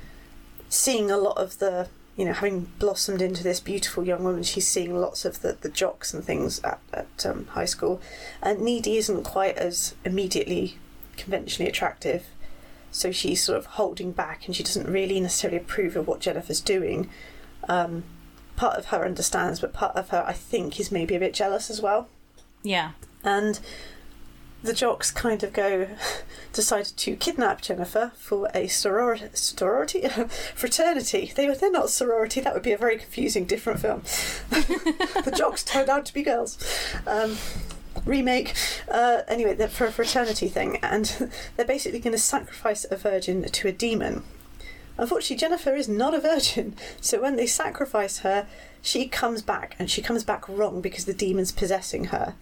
Speaker 3: seeing a lot of the. You know, having blossomed into this beautiful young woman, she's seeing lots of the, the jocks and things at, at um, high school. And Needy isn't quite as immediately conventionally attractive so she's sort of holding back and she doesn't really necessarily approve of what Jennifer's doing. Um, part of her understands, but part of her, I think, is maybe a bit jealous as well.
Speaker 2: Yeah.
Speaker 3: And the jocks kind of go, decided to kidnap Jennifer for a sorority, sorority? fraternity. They, they're not sorority, that would be a very confusing, different film. the jocks turned out to be girls. Um, remake. Uh, anyway, they're for a fraternity thing, and they're basically going to sacrifice a virgin to a demon. Unfortunately, Jennifer is not a virgin, so when they sacrifice her, she comes back, and she comes back wrong because the demon's possessing her.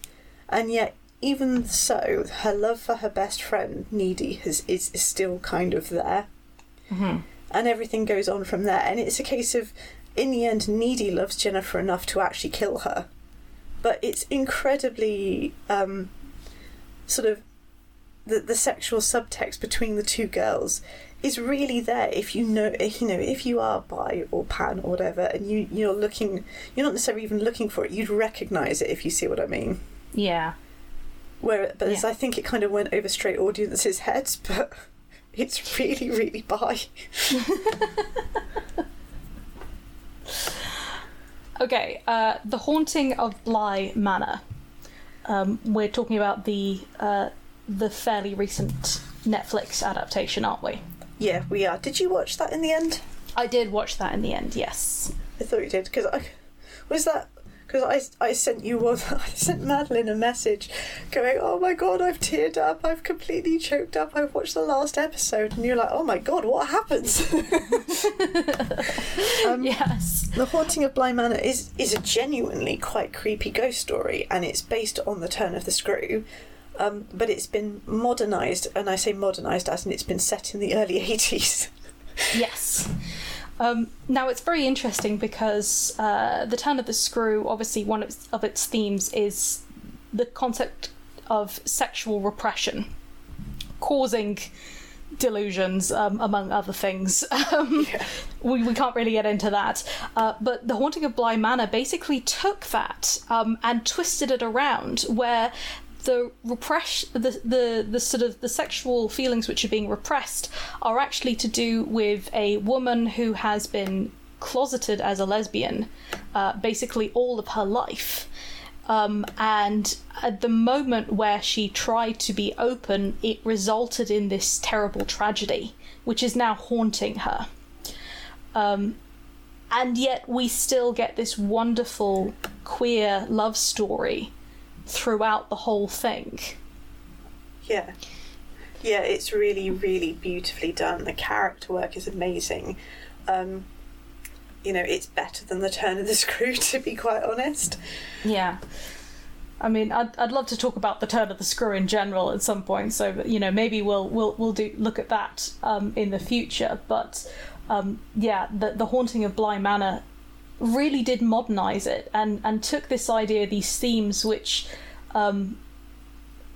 Speaker 3: And yet, even so, her love for her best friend, Needy, has, is, is still kind of there. And everything goes on from there. And it's a case of, in the end, Needy loves Jennifer enough to actually kill her. But it's incredibly um, sort of the, the sexual subtext between the two girls is really there if you know if, you know if you are bi or pan or whatever and you you're looking you're not necessarily even looking for it you'd recognize it if you see what i mean
Speaker 2: Yeah.
Speaker 3: where but as
Speaker 2: Yeah.
Speaker 3: i think it kind of went over straight audiences heads but it's really really bi
Speaker 2: Okay, uh, The Haunting of Bly Manor. Um, we're talking about the uh, the fairly recent Netflix adaptation, aren't we?
Speaker 3: yeah we are did you watch that in the end
Speaker 2: I did watch that in the end, yes.
Speaker 3: i thought you did because i was that because I, I sent you one. I sent Madeleine a message, going, "Oh my god, I've teared up. I've completely choked up. I've watched the last episode," and you're like, "Oh my god, what happens?" um,
Speaker 2: yes.
Speaker 3: The Haunting of Bly Manor is is a genuinely quite creepy ghost story, and it's based on the turn of the screw. Um, but it's been modernised, and I say modernised as in it's been set in the early 80s.
Speaker 2: Yes. Um, now it's very interesting because uh, the turn of the screw, obviously, one of its, of its themes is the concept of sexual repression, causing delusions, um, among other things. Um,
Speaker 3: Yeah.
Speaker 2: we, we can't really get into that. Uh, but The Haunting of Bly Manor basically took that um, and twisted it around, where the repress the, the the sort of the sexual feelings which are being repressed are actually to do with a woman who has been closeted as a lesbian uh, basically all of her life. Um, and at the moment where she tried to be open it resulted in this terrible tragedy which is now haunting her. Um, and yet we still get this wonderful queer love story throughout the whole thing.
Speaker 3: Yeah. Yeah, it's really, really beautifully done. The character work is amazing. Um, you know, it's better than the turn of the screw, to be quite honest.
Speaker 2: Yeah. I mean, I'd, I'd love to talk about the turn of the screw in general at some point. So you know, maybe we'll we'll we'll do look at that um, in the future. But um, yeah, the the haunting of Bly Manor really did modernize it and and took this idea, these themes which um,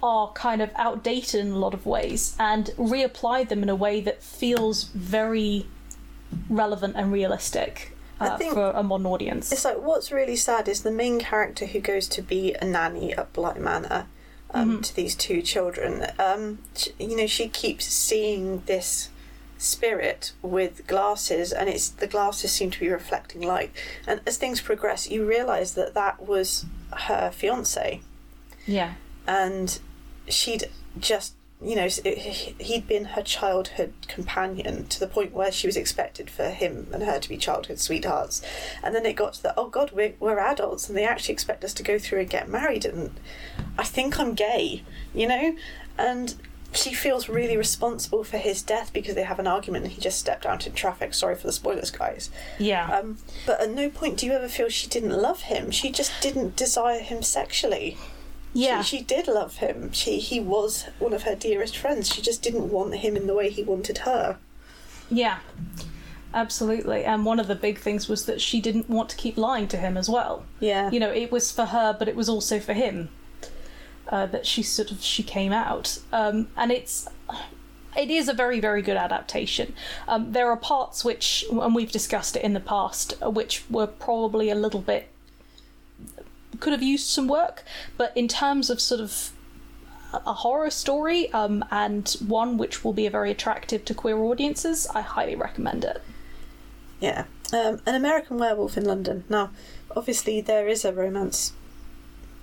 Speaker 2: are kind of outdated in a lot of ways, and reapplied them in a way that feels very relevant and realistic uh, for a modern audience.
Speaker 3: It's like what's really sad is the main character who goes to be a nanny at Bly Manor um, to these two children. Um, you know, she keeps seeing this spirit with glasses, and it's the glasses seem to be reflecting light. And as things progress, you realise that that was her fiance,
Speaker 2: Yeah.
Speaker 3: and she'd just. You know, he'd been her childhood companion to the point where she was expected for him and her to be childhood sweethearts. And then it got to the, oh God, we're, we're adults and they actually expect us to go through and get married. And I think I'm gay, you know? And she feels really responsible for his death because they have an argument and he just stepped out in traffic. Sorry for the spoilers, guys.
Speaker 2: Yeah.
Speaker 3: Um, but at no point do you ever feel she didn't love him. She just didn't desire him sexually.
Speaker 2: yeah.
Speaker 3: She, she did love him. She he was one of her dearest friends. She just didn't want him in the way he wanted her.
Speaker 2: Yeah, absolutely. And one of the big things was that she didn't want to keep lying to him as well.
Speaker 3: Yeah.
Speaker 2: You know, it was for her, but it was also for him uh, that she sort of she came out. Um, and it's it is a very very good adaptation. Um, there are parts which, and we've discussed it in the past, which were probably a little bit could have used some work, but in terms of sort of a horror story um, and one which will be very attractive to queer audiences, I highly recommend it.
Speaker 3: Yeah. Um, an American Werewolf in London. Now, obviously, there is a romance,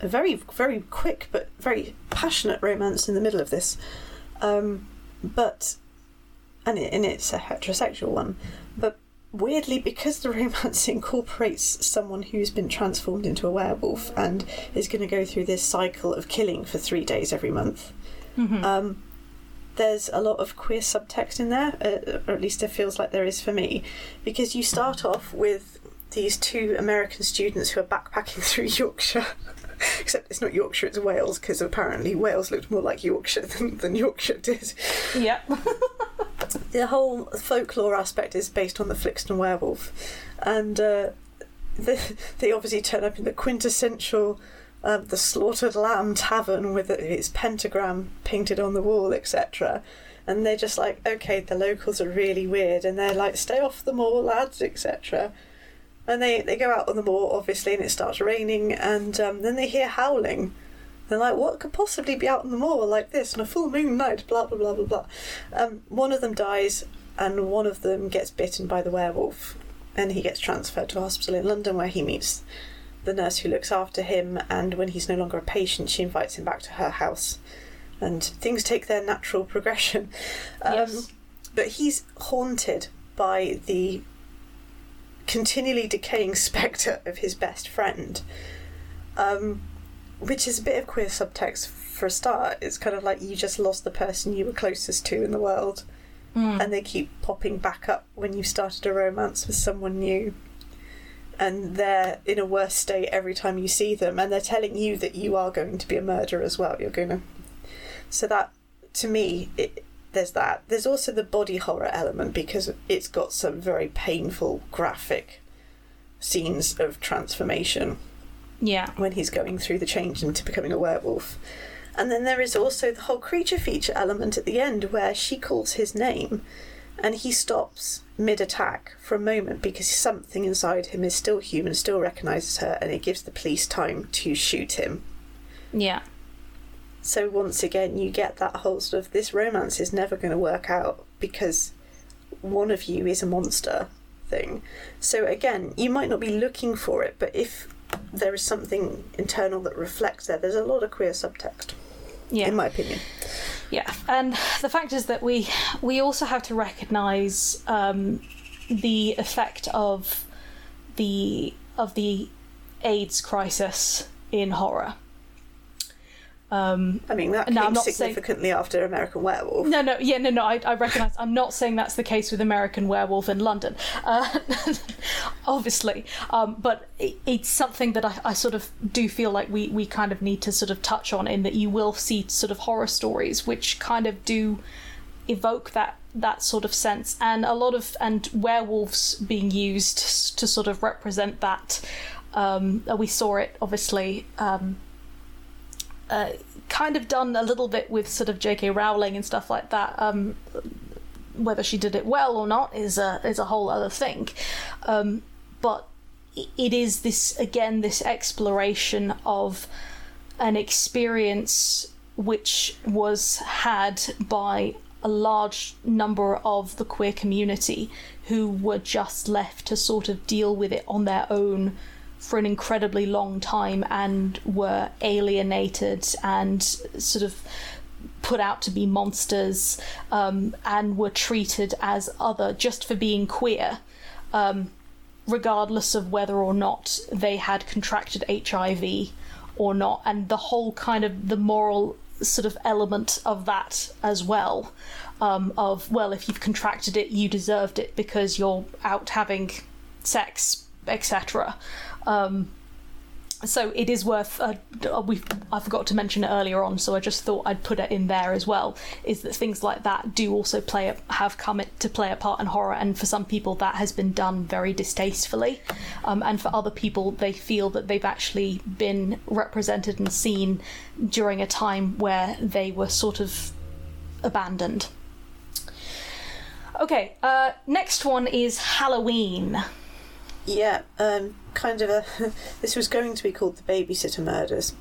Speaker 3: a very, very quick but very passionate romance in the middle of this. Um, but, and, it, and it's a heterosexual one. But weirdly, because the romance incorporates someone who's been transformed into a werewolf and is going to go through this cycle of killing for three days every month, um, there's a lot of queer subtext in there, uh, or at least it feels like there is for me, because you start off with these two American students who are backpacking through Yorkshire. Except it's not Yorkshire, it's Wales, because apparently Wales looked more like Yorkshire than, than Yorkshire did.
Speaker 2: Yep.
Speaker 3: The whole folklore aspect is based on the Flixton werewolf, and uh, the, they obviously turn up in the quintessential um, the slaughtered lamb tavern with its pentagram painted on the wall, etc. And they're just like, okay, the locals are really weird, and they're like, stay off the moor, lads, etc. And they, they go out on the moor, obviously, and it starts raining, and um, then they hear howling. They're like, what could possibly be out on the moor like this on a full moon night? Blah blah blah blah blah. Um, one of them dies, and one of them gets bitten by the werewolf, and he gets transferred to a hospital in London where he meets the nurse who looks after him. And when he's no longer a patient, she invites him back to her house, and things take their natural progression. Um,
Speaker 2: Yes.
Speaker 3: But he's haunted by the continually decaying spectre of his best friend um, which is a bit of queer subtext for a start. It's kind of like you just lost the person you were closest to in the world, and they keep popping back up when you started a romance with someone new. And they're in a worse state every time you see them, and they're telling you that you are going to be a murderer as well. You're going to. So that, to me, it, there's that. There's also the body horror element because it's got some very painful, graphic scenes of transformation
Speaker 2: Yeah.
Speaker 3: when he's going through the change into becoming a werewolf. And then there is also the whole creature feature element at the end where she calls his name and he stops mid attack for a moment because something inside him is still human, still recognises her, and it gives the police time to shoot him.
Speaker 2: Yeah.
Speaker 3: So once again, you get that whole sort of this romance is never going to work out because one of you is a monster thing. So again, you might not be looking for it, but if there is something internal that reflects there, there's a lot of queer subtext,
Speaker 2: Yeah.
Speaker 3: in my opinion.
Speaker 2: Yeah, and the fact is that we we also have to recognise um, the effect of the of the AIDS crisis in horror. Um,
Speaker 3: I mean, that
Speaker 2: No,
Speaker 3: came
Speaker 2: not saying-
Speaker 3: significantly after American Werewolf.
Speaker 2: no, no, yeah, no, no. I, I recognise. I'm not saying that's the case with American Werewolf in London, uh, obviously. Um, but it, it's something that I, I sort of do feel like we we kind of need to sort of touch on in that you will see sort of horror stories which kind of do evoke that that sort of sense and a lot of and werewolves being used to sort of represent that um, we saw it obviously um, uh, kind of done a little bit with sort of J.K. Rowling and stuff like that. Um, whether she did it well or not is a is a whole other thing. Um, but it is this again this exploration of an experience which was had by a large number of the queer community who were just left to sort of deal with it on their own for an incredibly long time and were alienated and sort of put out to be monsters um, and were treated as other just for being queer, um, regardless of whether or not they had contracted HIV or not, and the whole kind of the moral sort of element of that as well. Um, of well, if you've contracted it, you deserved it because you're out having sex, etc. Um, so it is worth. Uh, we I forgot to mention it earlier on, so I just thought I'd put it in there as well. Is that things like that do also play a, have come to play a part in horror, and for some people that has been done very distastefully, um, and for other people they feel that they've actually been represented and seen during a time where they were sort of abandoned. Okay, uh, next one is Halloween.
Speaker 3: Yeah, um, kind of a. this was going to be called the Babysitter Murders,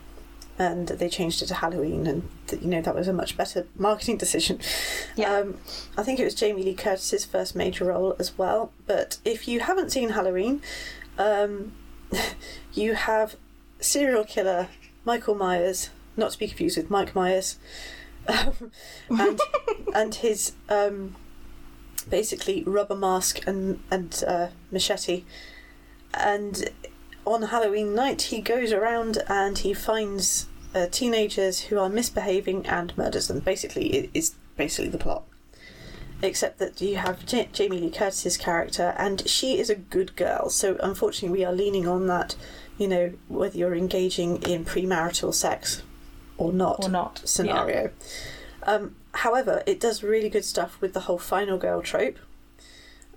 Speaker 3: and they changed it to Halloween, and you know that was a much better marketing decision.
Speaker 2: Yeah.
Speaker 3: Um, I think it was Jamie Lee Curtis's first major role as well. But if you haven't seen Halloween, um, you have serial killer Michael Myers, not to be confused with Mike Myers, um, and and his um, basically rubber mask and and uh, machete. And on Halloween night, he goes around and he finds uh, teenagers who are misbehaving and murders them. Basically, it is basically the plot. Except that you have J- Jamie Lee Curtis's character, and she is a good girl. So unfortunately, we are leaning on that. You know, whether you're engaging in premarital sex or not,
Speaker 2: Or not,
Speaker 3: scenario. Um, however, it does really good stuff with the whole final girl trope.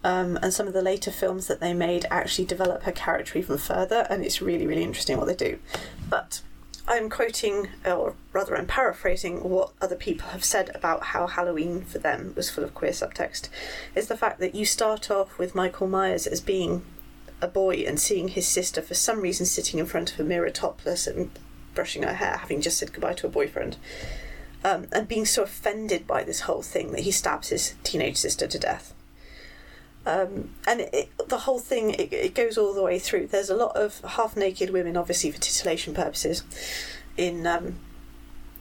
Speaker 3: Um, and some of the later films that they made actually develop her character even further, and it's really, really interesting what they do. But I'm quoting, or rather, I'm paraphrasing what other people have said about how Halloween for them was full of queer subtext. Is the fact that you start off with Michael Myers as being a boy and seeing his sister for some reason sitting in front of a mirror topless and brushing her hair, having just said goodbye to a boyfriend um, and being so offended by this whole thing that he stabs his teenage sister to death. Um, and it, the whole thing it, it goes all the way through. There's a lot of half-naked women, obviously for titillation purposes, in um,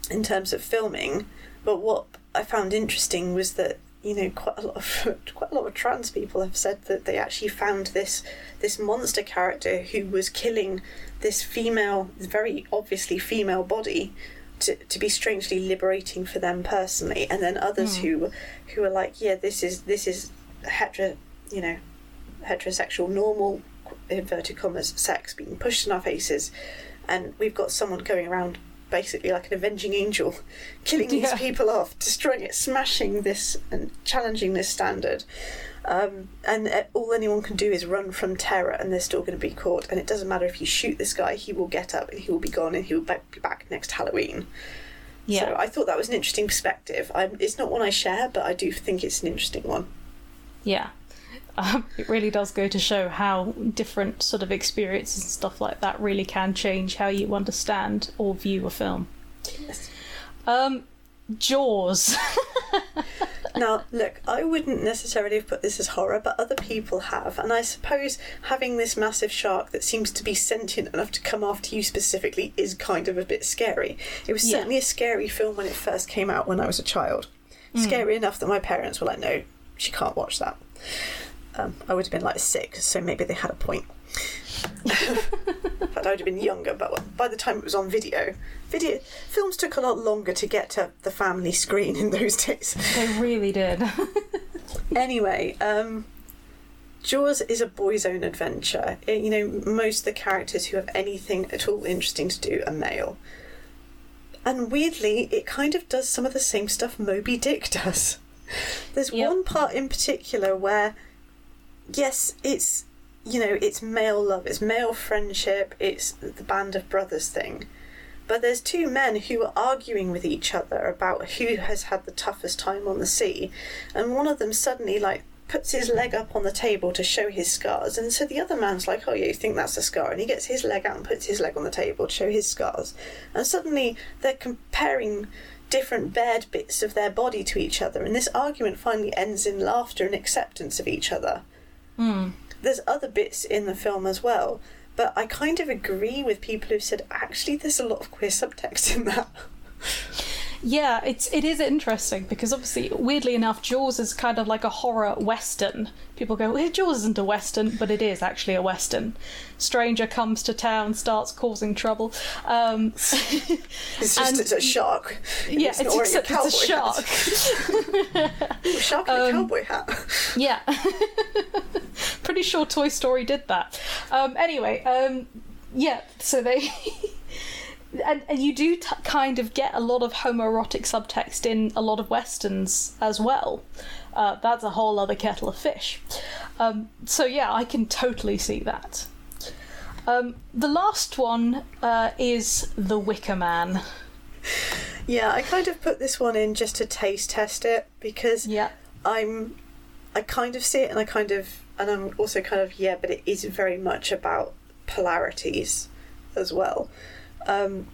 Speaker 3: in terms of filming. But what I found interesting was that you know quite a lot of quite a lot of trans people have said that they actually found this this monster character who was killing this female very obviously female body to, to be strangely liberating for them personally and then others hmm. who who are like yeah this is this is hetero you know heterosexual normal inverted commas sex being pushed in our faces and we've got someone going around basically like an avenging angel killing these people off destroying it smashing this and challenging this standard um, and uh, all anyone can do is run from terror and they're still going to be caught and it doesn't matter if you shoot this guy he will get up and he will be gone and he will be back next halloween
Speaker 2: Yeah.
Speaker 3: so i thought that was an interesting perspective i it's not one i share but i do think it's an interesting one
Speaker 2: Yeah. Um, it really does go to show how different sort of experiences and stuff like that really can change how you understand or view a film. Um, Jaws.
Speaker 3: Now, look, I wouldn't necessarily have put this as horror, but other people have. And I suppose having this massive shark that seems to be sentient enough to come after you specifically is kind of a bit scary. It was
Speaker 2: Yeah.
Speaker 3: certainly a scary film when it first came out when I was a child. Scary enough that my parents were like, no, she can't watch that. Um, I would have been like six, so maybe they had a point. In fact, I would have been younger, but by the time it was on video, video films took a lot longer to get to the family screen in those days.
Speaker 2: they really did.
Speaker 3: Anyway, um, Jaws is a boy's own adventure. It- you know, most of the characters who have anything at all interesting to do are male. And weirdly, it kind of does some of the same stuff Moby Dick does. There's
Speaker 2: Yep.
Speaker 3: one part in particular where, yes, it's, you know, it's male love, it's male friendship, it's the band of brothers thing. But there's two men who are arguing with each other about who has had the toughest time on the sea, and one of them suddenly like puts his leg up on the table to show his scars, and so the other man's like, "Oh, yeah, you think that's a scar?" And he gets his leg out and puts his leg on the table to show his scars, and suddenly they're comparing different bared bits of their body to each other, and this argument finally ends in laughter and acceptance of each other hmm. There's other bits in the film as well, but I kind of agree with people who've said actually there's a lot of queer subtext in that.
Speaker 2: Yeah, it's it is interesting because obviously, weirdly enough, Jaws is kind of like a horror western. People go, well, Jaws isn't a western, but it is actually a western. Stranger comes to town, starts causing trouble. Um,
Speaker 3: It's just it's a shark.
Speaker 2: yeah,
Speaker 3: it's,
Speaker 2: it's, except it's a
Speaker 3: cowboy
Speaker 2: shark.
Speaker 3: Shark in a cowboy hat.
Speaker 2: Yeah. Pretty sure Toy Story did that. Um, anyway, um, yeah, so they. and, and you do t- kind of get a lot of homoerotic subtext in a lot of westerns as well. Uh, that's a whole other kettle of fish. Um, so yeah, I can totally see that. Um, the last one uh, is The Wicker Man.
Speaker 3: Yeah, I kind of put this one in just to taste test it because
Speaker 2: Yeah.
Speaker 3: I'm I kind of see it and I kind of and I'm also kind of yeah, but it is very much about polarities as well. Um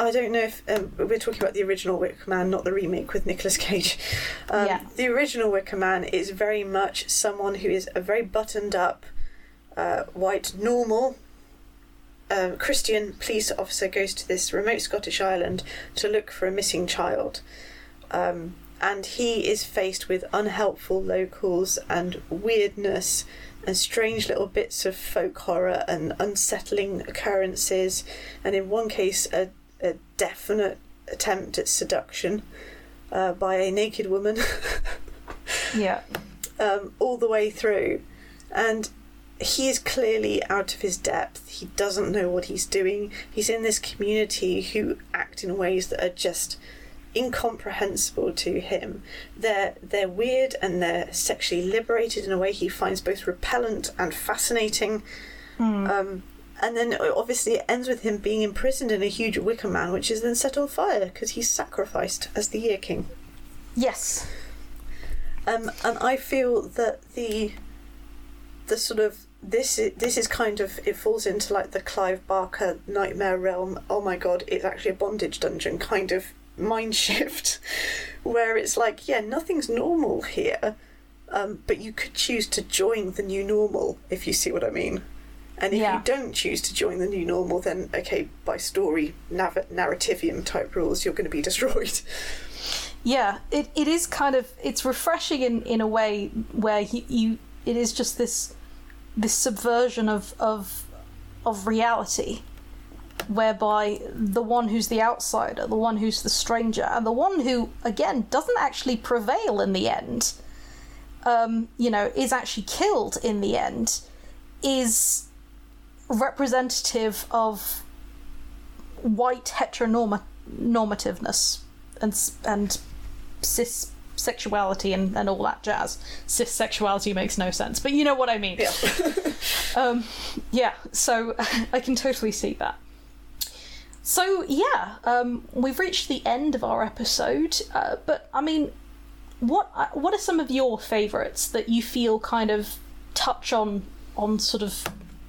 Speaker 3: I don't know if um, we're talking about the original Wicker Man, not the remake with Nicolas Cage. Um,
Speaker 2: Yeah.
Speaker 3: The original Wicker Man is very much someone who is a very buttoned up, uh, white, normal um, Christian police officer goes to this remote Scottish island to look for a missing child. Um, and he is faced with unhelpful locals and weirdness and strange little bits of folk horror and unsettling occurrences. And in one case, a, a definite attempt at seduction uh, by a naked woman.
Speaker 2: Yeah.
Speaker 3: um, all the way through. And he is clearly out of his depth. He doesn't know what he's doing. He's in this community who act in ways that are just incomprehensible to him. They're they're weird and they're sexually liberated in a way he finds both repellent and fascinating. Um, and then uh, obviously it ends with him being imprisoned in a huge wicker man, which is then set on fire because he's sacrificed as the year king.
Speaker 2: Yes.
Speaker 3: Um, and I feel that the the sort of this is, this is kind of it falls into like the Clive Barker nightmare realm. Oh my god, it's actually a bondage dungeon kind of mind shift, where it's like yeah, nothing's normal here, um, but you could choose to join the new normal if you see what I mean. And if
Speaker 2: Yeah.
Speaker 3: you don't choose to join the new normal, then okay, by story nav- narrativium type rules, you're going to be destroyed.
Speaker 2: Yeah, it, it is kind of it's refreshing in, in a way where you, you it is just this this subversion of of of reality whereby the one who's the outsider, the one who's the stranger, and the one who again doesn't actually prevail in the end, um, you know, is actually killed in the end, is representative of white heteronormativeness and and cis sexuality and, and all that jazz. Cis sexuality makes no sense, but you know what I mean.
Speaker 3: Yeah.
Speaker 2: Um, yeah, so I can totally see that. So yeah, um, we've reached the end of our episode, uh, but I mean, what uh, what are some of your favourites that you feel kind of touch on on sort of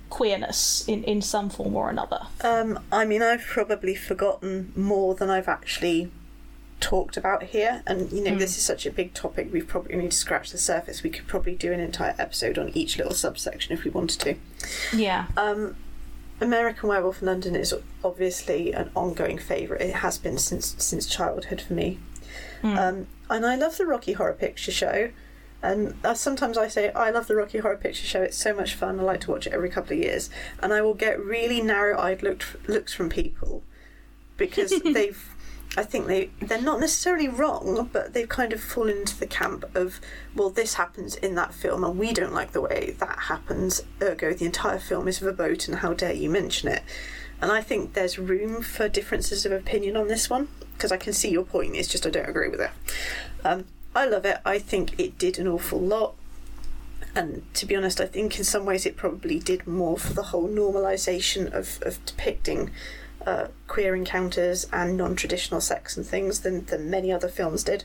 Speaker 2: queerness in in some form or another?
Speaker 3: Um, I mean, I've probably forgotten more than I've actually talked about here, and you know, this is such a big topic. We've probably need to scratch the surface. We could probably do an entire episode on each little subsection if we wanted to.
Speaker 2: Yeah,
Speaker 3: Um, American Werewolf in London is obviously an ongoing favourite. It has been since since childhood for me. Um, and I love the Rocky Horror Picture Show. And uh, sometimes I say I love the Rocky Horror Picture Show. It's so much fun. I like to watch it every couple of years, and I will get really narrow-eyed looked, looks from people because they've. I think they they're not necessarily wrong, but they've kind of fallen into the camp of well, this happens in that film, and we don't like the way that happens. Ergo, the entire film is verboten. How dare you mention it? And I think there's room for differences of opinion on this one because I can see your point. It's just I don't agree with it. Um, I love it. I think it did an awful lot. And to be honest, I think in some ways it probably did more for the whole normalisation of, of depicting uh, queer encounters and non traditional sex and things than, than many other films did.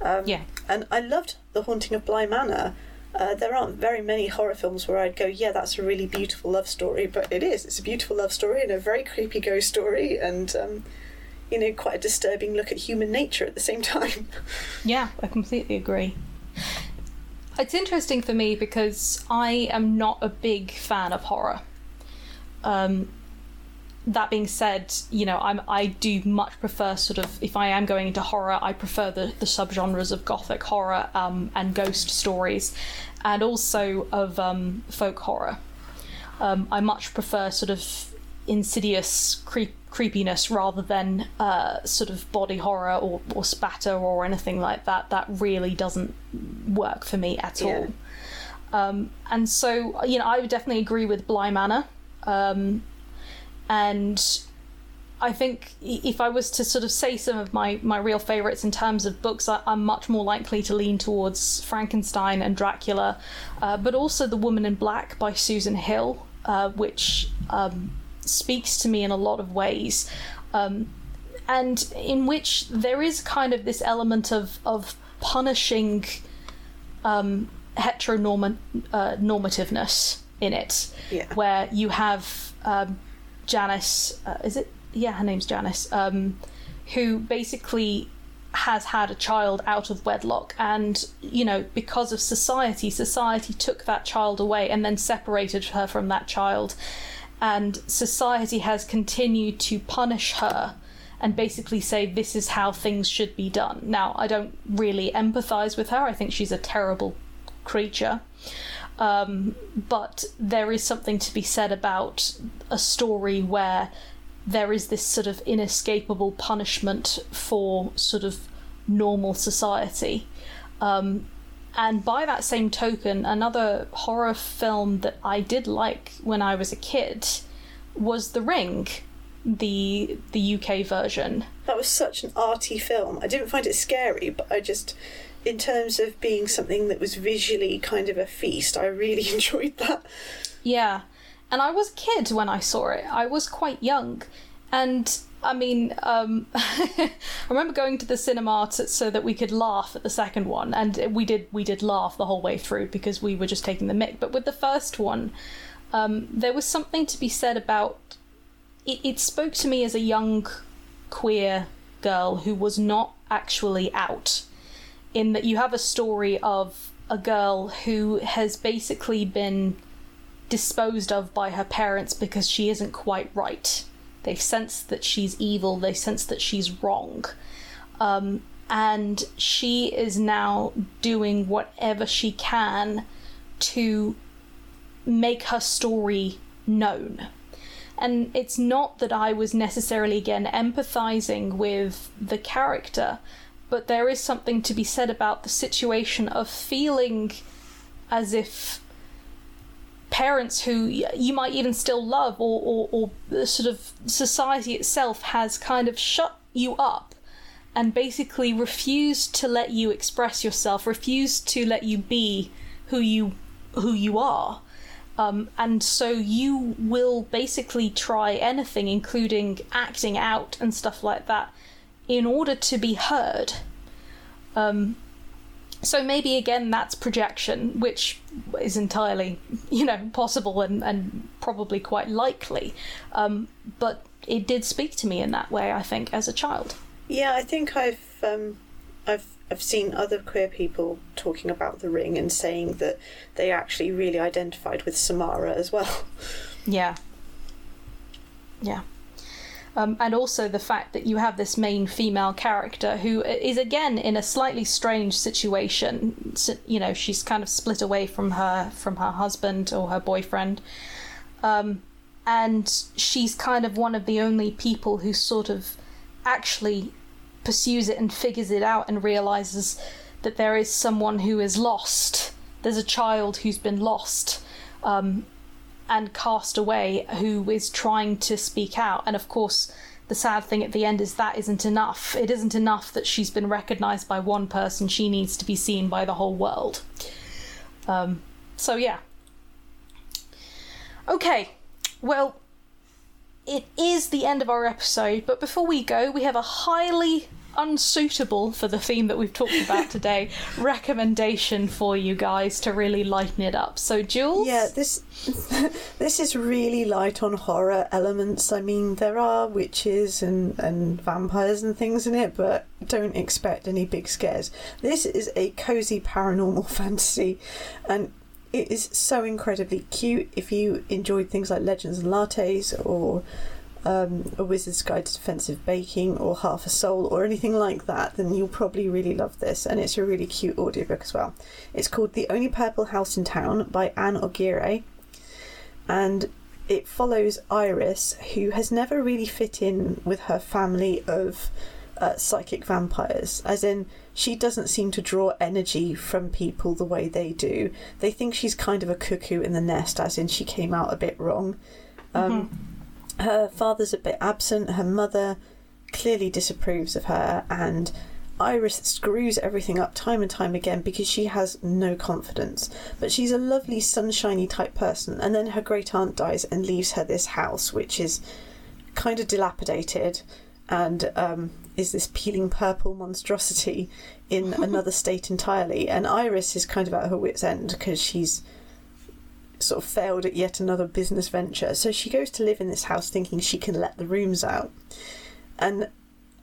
Speaker 3: Um,
Speaker 2: yeah,
Speaker 3: And I loved The Haunting of Bly Manor. Uh, there aren't very many horror films where I'd go, yeah, that's a really beautiful love story, but it is. It's a beautiful love story and a very creepy ghost story, and um, you know, quite a disturbing look at human nature at the same time.
Speaker 2: Yeah, I completely agree. It's interesting for me because I am not a big fan of horror. Um, that being said, you know, I'm I do much prefer sort of if I am going into horror, I prefer the the subgenres of gothic horror um, and ghost stories, and also of um, folk horror. Um, I much prefer sort of insidious creep, creepiness rather than uh, sort of body horror or, or splatter or anything like that. That really doesn't work for me at
Speaker 3: Yeah.
Speaker 2: all. Um, and so, you know, I would definitely agree with Bly Manor. Um, and I think if I was to sort of say some of my, my real favourites in terms of books, I, I'm much more likely to lean towards Frankenstein and Dracula, uh, but also The Woman in Black by Susan Hill, uh, which um, speaks to me in a lot of ways. Um, and in which there is kind of this element of, of punishing um, heteronormativeness uh, in it,
Speaker 3: Yeah.
Speaker 2: where you have um, Janice, uh, is it? Yeah, her name's Janice, um, who basically has had a child out of wedlock, and you know, because of society, society took that child away and then separated her from that child, and society has continued to punish her and basically say this is how things should be done. Now, I don't really empathize with her. I think she's a terrible creature. Um, but there is something to be said about a story where there is this sort of inescapable punishment for sort of normal society. Um, and by that same token, another horror film that I did like when I was a kid was The Ring, the the UK version.
Speaker 3: That was such an arty film. I didn't find it scary, but I just, in terms of being something that was visually kind of a feast, I really enjoyed that.
Speaker 2: Yeah. And I was a kid when I saw it. I was quite young. And I mean, um, I remember going to the cinema to, so that we could laugh at the second one, and we did. We did laugh the whole way through because we were just taking the mick. But with the first one, um, there was something to be said about. It, it spoke to me as a young queer girl who was not actually out. In that you have a story of a girl who has basically been disposed of by her parents because she isn't quite right. They sense that she's evil, they sense that she's wrong. Um, and she is now doing whatever she can to make her story known. And it's not that I was necessarily, again, empathizing with the character, but there is something to be said about the situation of feeling as if parents who you might even still love or, or, or sort of society itself has kind of shut you up and basically refused to let you express yourself, refused to let you be who you who you are. Um, and so you will basically try anything, including acting out and stuff like that, in order to be heard. Um, so maybe again that's projection, which is entirely, you know, possible and, and probably quite likely. Um, but it did speak to me in that way, I think, as a child.
Speaker 3: Yeah, I think I've um, I've I've seen other queer people talking about the ring and saying that they actually really identified with Samara as well.
Speaker 2: Yeah. Yeah. Um, and also the fact that you have this main female character who is again in a slightly strange situation. You know, she's kind of split away from her from her husband or her boyfriend, um, and she's kind of one of the only people who sort of actually pursues it and figures it out and realizes that there is someone who is lost. There's a child who's been lost. Um, and cast away who is trying to speak out. And of course, the sad thing at the end is that isn't enough. It isn't enough that she's been recognized by one person, she needs to be seen by the whole world. Um, so, yeah. Okay, well, it is the end of our episode, but before we go, we have a highly unsuitable for the theme that we've talked about today recommendation for you guys to really lighten it up. So, Jules?
Speaker 3: Yeah, this this is really light on horror elements. I mean, there are witches and, and vampires and things in it, but don't expect any big scares. This is a cozy paranormal fantasy, and it is so incredibly cute. If you enjoyed things like Legends and Lattes or um, A Wizard's Guide to Defensive Baking or Half a Soul or anything like that, then you'll probably really love this. And it's a really cute audiobook as well. It's called The Only Purple House in Town by Ann Aguirre. And it follows Iris, who has never really fit in with her family of uh, psychic vampires. As in, she doesn't seem to draw energy from people the way they do. They think she's kind of a cuckoo in the nest, as in, she came out a bit wrong. Um, mm-hmm her father's a bit absent, her mother clearly disapproves of her, and Iris screws everything up time and time again because she has no confidence. But she's a lovely, sunshiny type person, and then her great aunt dies and leaves her this house, which is kind of dilapidated and um, is this peeling purple monstrosity in another state entirely. And Iris is kind of at her wits' end because she's sort of failed at yet another business venture. So she goes to live in this house thinking she can let the rooms out. And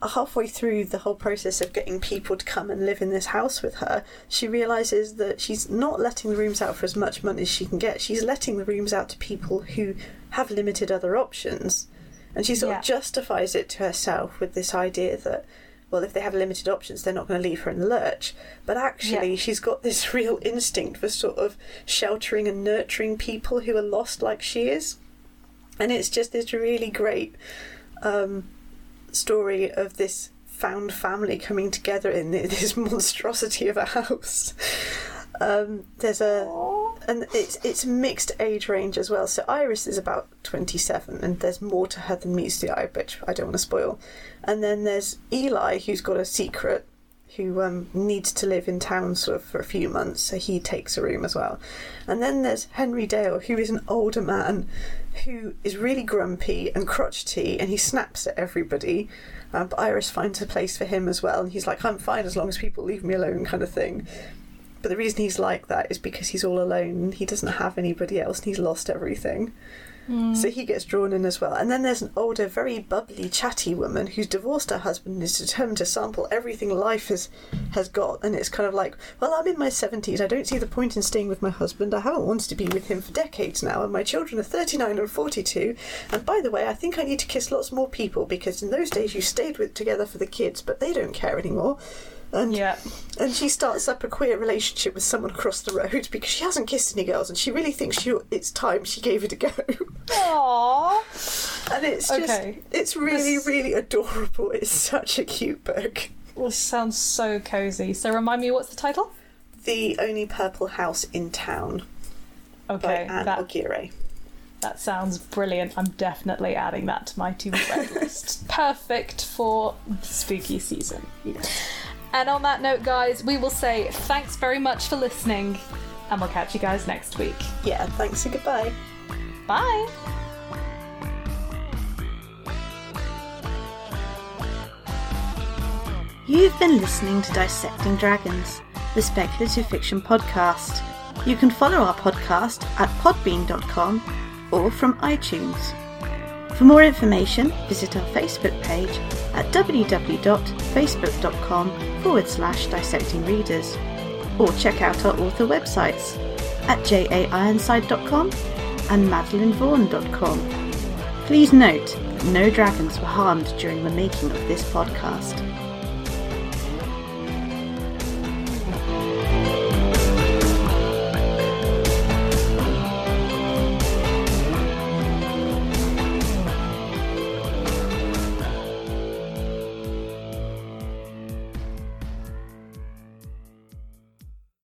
Speaker 3: halfway through the whole process of getting people to come and live in this house with her, she realizes that she's not letting the rooms out for as much money as she can get. She's letting the rooms out to people who have limited other options. And she sort yeah. of justifies it to herself with this idea that well, if they have limited options, they're not going to leave her in the lurch. But actually, yeah. she's got this real instinct for sort of sheltering and nurturing people who are lost like she is. And it's just this really great um, story of this found family coming together in this monstrosity of a house. Um, there's a and it's it's mixed age range as well. So Iris is about twenty seven, and there's more to her than meets the eye, which I don't want to spoil. And then there's Eli, who's got a secret, who um, needs to live in town sort of for a few months, so he takes a room as well. And then there's Henry Dale, who is an older man who is really grumpy and crotchety, and he snaps at everybody. Um, but Iris finds a place for him as well, and he's like, "I'm fine as long as people leave me alone," kind of thing. But the reason he's like that is because he's all alone. He doesn't have anybody else and he's lost everything. Hmm. So he gets drawn in as well. And then there's an older, very bubbly, chatty woman who's divorced her husband and is determined to sample everything life has has got. And it's kind of like, well, I'm in my 70s. I don't see the point in staying with my husband. I haven't wanted to be with him for decades now. And my children are 39 and 42. And by the way, I think I need to kiss lots more people because in those days you stayed with together for the kids, but they don't care anymore. And
Speaker 2: Yeah.
Speaker 3: and she starts up a queer relationship with someone across the road because she hasn't kissed any girls and she really thinks she, it's time she gave it a go.
Speaker 2: Aww.
Speaker 3: and it's just,
Speaker 2: Okay.
Speaker 3: it's really,
Speaker 2: This-
Speaker 3: really adorable. It's such a cute book.
Speaker 2: This sounds so cozy. So remind me, what's the title?
Speaker 3: The Only Purple House in Town
Speaker 2: Okay,
Speaker 3: by Ann
Speaker 2: that
Speaker 3: Aguirre.
Speaker 2: that sounds brilliant. I'm definitely adding that to my to read list. Perfect for spooky season. And on that note, guys, we will say thanks very much for listening, and we'll catch you guys next week.
Speaker 3: Yeah, thanks and goodbye.
Speaker 2: Bye.
Speaker 4: You've been listening to Dissecting Dragons, the speculative fiction podcast. You can follow our podcast at podbean.com or from iTunes. For more information, visit our Facebook page at www.facebook.com forward slash dissecting readers or check out our author websites at jaironside.com and madelinevaughn.com. Please note that no dragons were harmed during the making of this podcast.